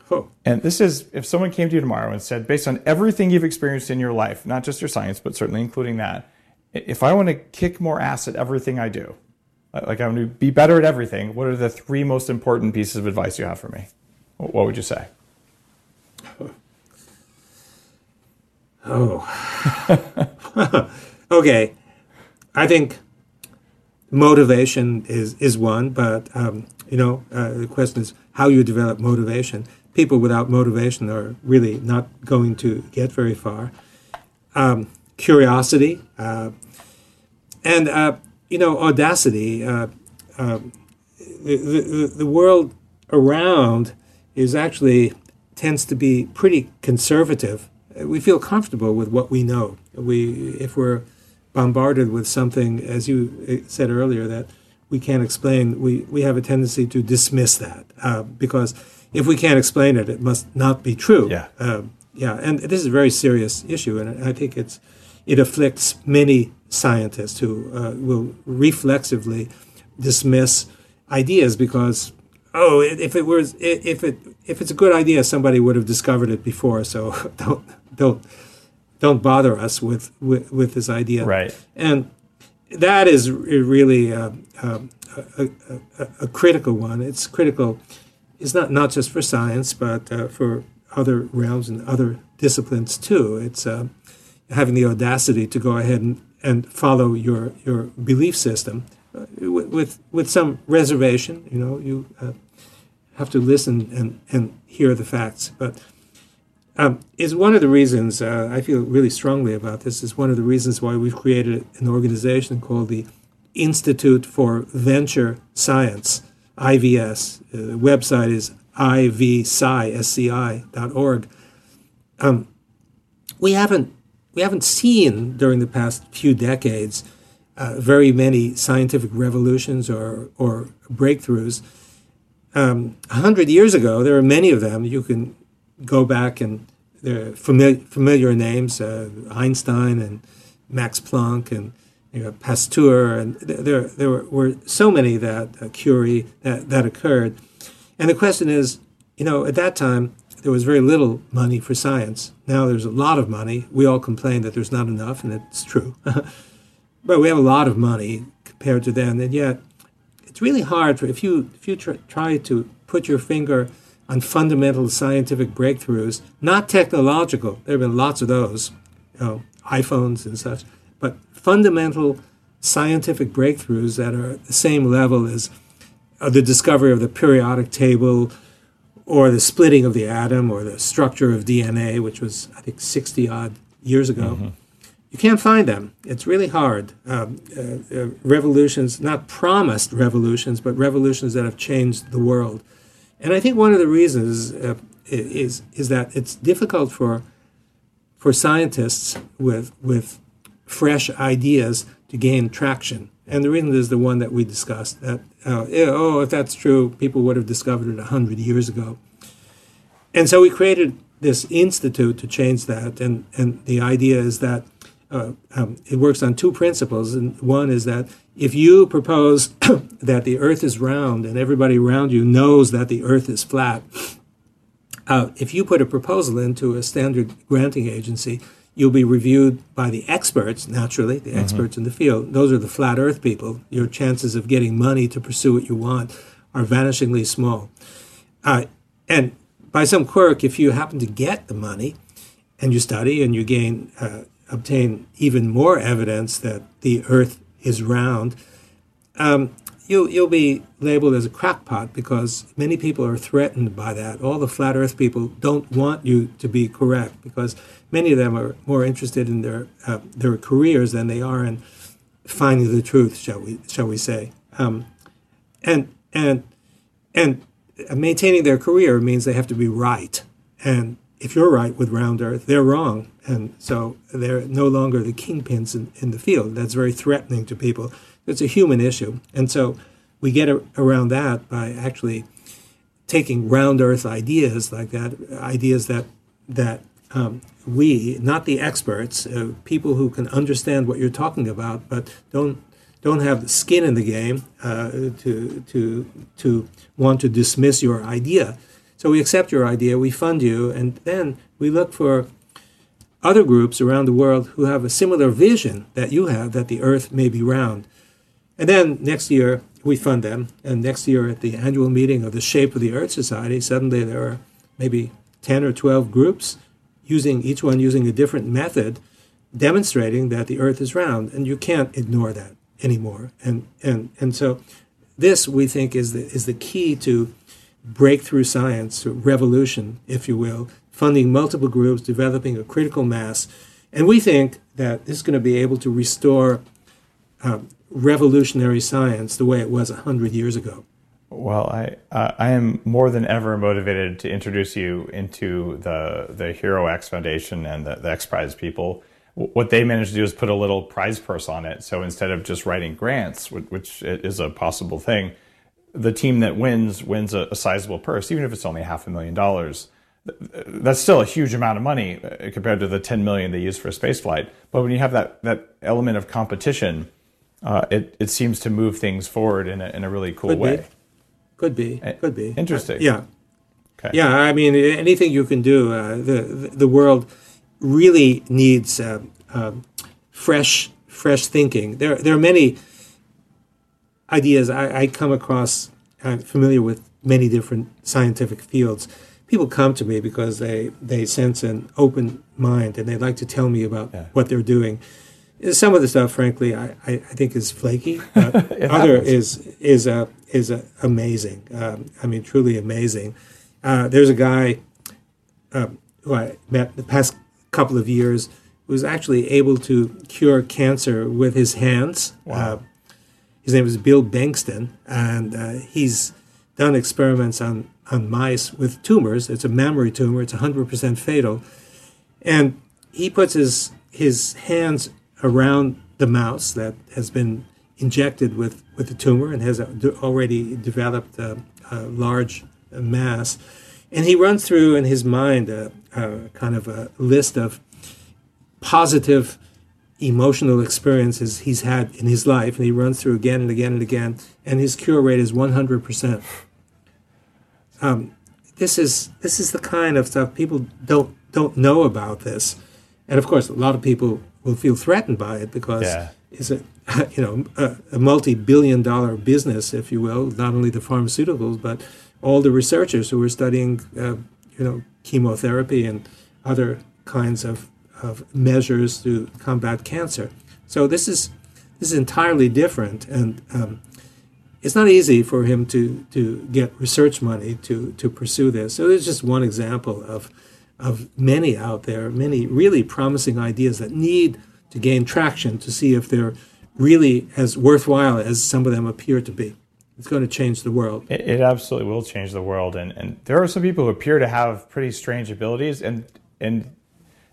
Oh, And this is if someone came to you tomorrow and said, based on everything you've experienced in your life, not just your science, but certainly including that, if I want to kick more ass at everything I do, like I want to be better at everything, what are the three most important pieces of advice you have for me? What would you say? Oh. okay. I think motivation is is one, but um, you know, uh, the question is how you develop motivation. People without motivation are really not going to get very far. Um, curiosity uh, and uh, you know audacity. Uh, um, the, the the world around is actually tends to be pretty conservative. We feel comfortable with what we know. We if we're bombarded with something, as you uh, said earlier, that we can't explain, we, we have a tendency to dismiss that uh, because if we can't explain it, it must not be true. Yeah. Um, yeah, and this is a very serious issue, and I think it's it afflicts many scientists who uh, will reflexively dismiss ideas because oh, if it was if it if it's a good idea, somebody would have discovered it before. So don't don't don't bother us with with, with this idea. Right. And that is really uh, um, a, a, a, a critical one. It's critical. It's not not just for science, but uh, for other realms and other disciplines too. It's uh, having the audacity to go ahead and, and follow your your belief system uh, with, with some reservation. You know, you uh, have to listen and and hear the facts, but um, is one of the reasons uh, I feel really strongly about this. Is one of the reasons why we've created an organization called the Institute for Venture Science (IVS). Uh, the website is ivsci.org. Um, we haven't we haven't seen during the past few decades uh, very many scientific revolutions or or breakthroughs. Um, a hundred years ago, there are many of them. You can go back and they're familiar, familiar names: uh, Einstein and Max Planck and you know, Pasteur, and there there were, were so many that uh, Curie that that occurred. And the question is, you know, at that time there was very little money for science. Now there's a lot of money. We all complain that there's not enough, and it's true. but we have a lot of money compared to then, and yet it's really hard for if you if you tr- try to put your finger on fundamental scientific breakthroughs, not technological. There have been lots of those, you know, iPhones and such, but fundamental scientific breakthroughs that are the same level as uh, the discovery of the periodic table or the splitting of the atom or the structure of DNA, which was, I think, 60 odd years ago. Mm-hmm. You can't find them. It's really hard. Um, uh, uh, revolutions, not promised revolutions, but revolutions that have changed the world. And I think one of the reasons uh, is, is that it's difficult for, for scientists with, with fresh ideas to gain traction. And the reason is the one that we discussed that, uh, oh, if that's true, people would have discovered it 100 years ago. And so we created this institute to change that. And, and the idea is that uh, um, it works on two principles. And one is that if you propose that the earth is round and everybody around you knows that the earth is flat, uh, if you put a proposal into a standard granting agency, You'll be reviewed by the experts, naturally, the mm-hmm. experts in the field. Those are the flat earth people. Your chances of getting money to pursue what you want are vanishingly small. Uh, and by some quirk, if you happen to get the money and you study and you gain, uh, obtain even more evidence that the earth is round, um, you'll, you'll be labeled as a crackpot because many people are threatened by that. All the flat earth people don't want you to be correct because many of them are more interested in their, uh, their careers than they are in finding the truth, shall we, shall we say. Um, and, and, and maintaining their career means they have to be right. And if you're right with round earth, they're wrong. And so they're no longer the kingpins in, in the field. That's very threatening to people. It's a human issue. And so we get around that by actually taking round earth ideas like that, ideas that, that um, we, not the experts, uh, people who can understand what you're talking about, but don't don't have skin in the game uh, to to to want to dismiss your idea. So we accept your idea, we fund you, and then we look for other groups around the world who have a similar vision that you have that the Earth may be round. And then next year, we fund them. And next year, at the annual meeting of the Shape of the Earth Society, suddenly there are maybe 10 or 12 groups using each one using a different method demonstrating that the earth is round and you can't ignore that anymore and and and so this we think is the is the key to breakthrough science revolution if you will funding multiple groups developing a critical mass and we think that this is going to be able to restore um, revolutionary science the way it was 100 years ago. Well, I uh, I am more than ever motivated to introduce you into the the HeroX Foundation and the, the X Prize people. What they managed to do is put a little prize purse on it. So instead of just writing grants, which is a possible thing, the team that wins wins a, a sizable purse, even if it's only half a million dollars. That's still a huge amount of money uh, compared to the 10 million they use for a space flight. But when you have that that element of competition, uh, it it seems to move things forward in a in a really cool could way. Be. Could be, eh, could be interesting. Uh, yeah, okay. yeah. I mean, anything you can do. Uh, the the world really needs uh, um, fresh fresh thinking. There there are many ideas I, I come across. I'm familiar with many different scientific fields. People come to me because they, they sense an open mind and they'd like to tell me about yeah. what they're doing some of the stuff, frankly, I, I, I think is flaky. But other is is a is a amazing. Um, I mean, truly amazing. Uh, there's a guy uh, who I met the past couple of years who was actually able to cure cancer with his hands. Wow. Uh, his name is Bill Bengston, and uh, he's done experiments on, on mice with tumors. It's a mammary tumor, it's 100% fatal. And he puts his, his hands around the mouse that has been injected with, with the tumor and has already developed a, a large mass. And he runs through in his mind a, a kind of a list of positive emotional experiences he's had in his life, and he runs through again and again and again, and his cure rate is 100%. Um, this is this is the kind of stuff people don't don't know about this, and of course, a lot of people will feel threatened by it because yeah. it's a you know a, a multi-billion-dollar business, if you will, not only the pharmaceuticals but all the researchers who are studying uh, you know chemotherapy and other kinds of of measures to combat cancer. So this is this is entirely different, and um, it's not easy for him to to get research money to to pursue this. So it's just one example of of many out there, many really promising ideas that need to gain traction to see if they're really as worthwhile as some of them appear to be. It's going to change the world. It, it absolutely will change the world, and and there are some people who appear to have pretty strange abilities, and and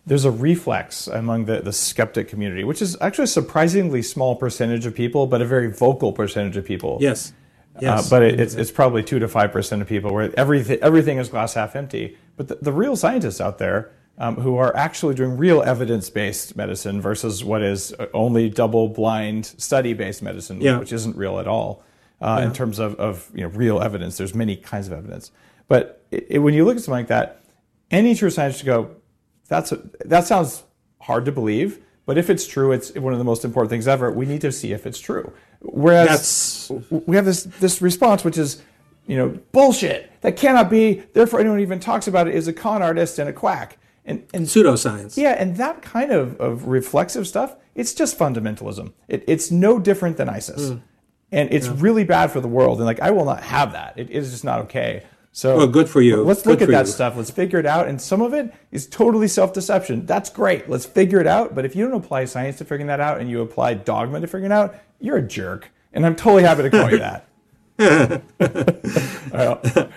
there's a reflex among the, the skeptic community, which is actually a surprisingly small percentage of people, but a very vocal percentage of people. Yes. Uh, yes. Uh, but it, it's, it's probably 2 to 5% of people where everything, everything is glass half empty. But the, the real scientists out there um, who are actually doing real evidence based medicine versus what is only double blind study based medicine, yeah. which isn't real at all uh, yeah. in terms of, of you know, real evidence. There's many kinds of evidence. But it, it, when you look at something like that, any true scientist go, that's a, that sounds hard to believe, but if it's true, it's one of the most important things ever. We need to see if it's true. Whereas That's... we have this this response, which is, you know, bullshit. That cannot be. Therefore, anyone even talks about it is a con artist and a quack. And, and pseudoscience. Yeah, and that kind of, of reflexive stuff, it's just fundamentalism. It, it's no different than ISIS. Mm. And it's yeah. really bad for the world. And like, I will not have that. It is just not okay. So well, good for you. Let's good look at that you. stuff. Let's figure it out. And some of it is totally self-deception. That's great. Let's figure it out. But if you don't apply science to figuring that out and you apply dogma to figuring it out, you're a jerk. And I'm totally happy to call you that. right,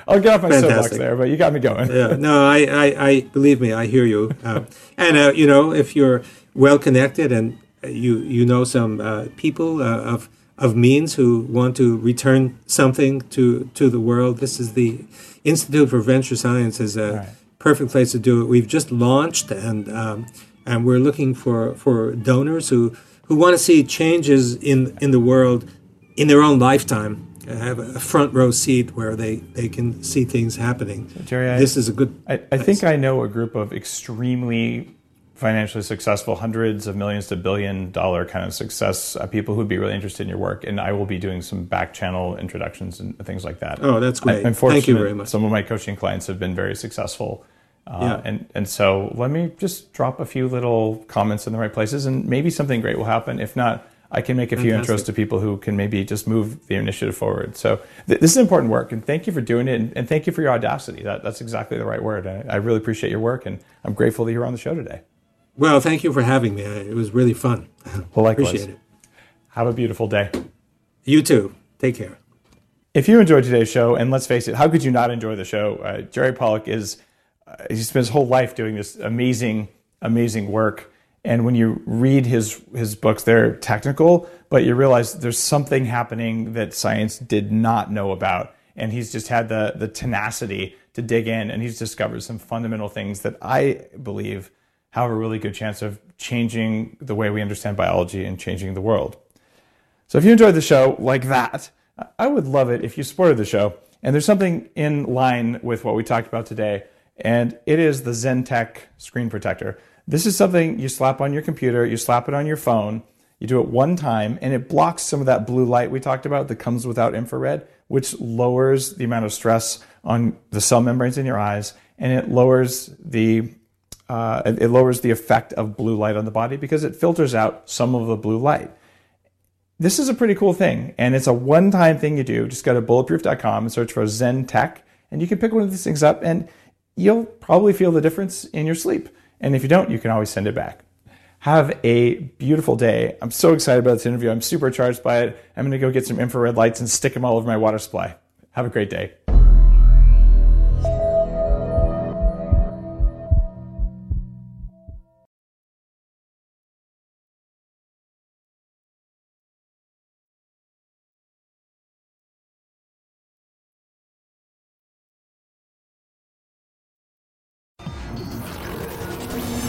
I'll, get off my soapbox there, but you got me going. yeah, no, I, I, I, believe me, I hear you. Uh, and uh, you know, if you're well connected and you you know some uh, people uh, of of means who want to return something to to the world, this is the Institute for Venture Science is a right. perfect place to do it. We've just launched, and um, and we're looking for for donors who who want to see changes in in the world in their own lifetime. Have a front row seat where they, they can see things happening. So Jerry, this I, is a good. I, I think I know a group of extremely financially successful, hundreds of millions to billion dollar kind of success uh, people who'd be really interested in your work. And I will be doing some back channel introductions and things like that. Oh, that's great. I, Thank you very much. Some of my coaching clients have been very successful. Uh, yeah. and, and so let me just drop a few little comments in the right places and maybe something great will happen. If not, I can make a few Fantastic. intros to people who can maybe just move the initiative forward. So th- this is important work, and thank you for doing it, and, and thank you for your audacity. That, that's exactly the right word. I, I really appreciate your work, and I'm grateful that you're on the show today. Well, thank you for having me. It was really fun. Well, likewise. Appreciate it. Have a beautiful day. You too. Take care. If you enjoyed today's show, and let's face it, how could you not enjoy the show? Uh, Jerry Pollack is, uh, he spent his whole life doing this amazing, amazing work. And when you read his, his books, they're technical, but you realize there's something happening that science did not know about. And he's just had the, the tenacity to dig in, and he's discovered some fundamental things that I believe have a really good chance of changing the way we understand biology and changing the world. So if you enjoyed the show like that, I would love it if you supported the show. And there's something in line with what we talked about today, and it is the ZenTek screen protector. This is something you slap on your computer, you slap it on your phone, you do it one time, and it blocks some of that blue light we talked about that comes without infrared, which lowers the amount of stress on the cell membranes in your eyes, and it lowers the uh, it lowers the effect of blue light on the body because it filters out some of the blue light. This is a pretty cool thing, and it's a one time thing you do. Just go to bulletproof.com and search for ZenTek, and you can pick one of these things up, and you'll probably feel the difference in your sleep. And if you don't, you can always send it back. Have a beautiful day. I'm so excited about this interview. I'm super charged by it. I'm going to go get some infrared lights and stick them all over my water supply. Have a great day.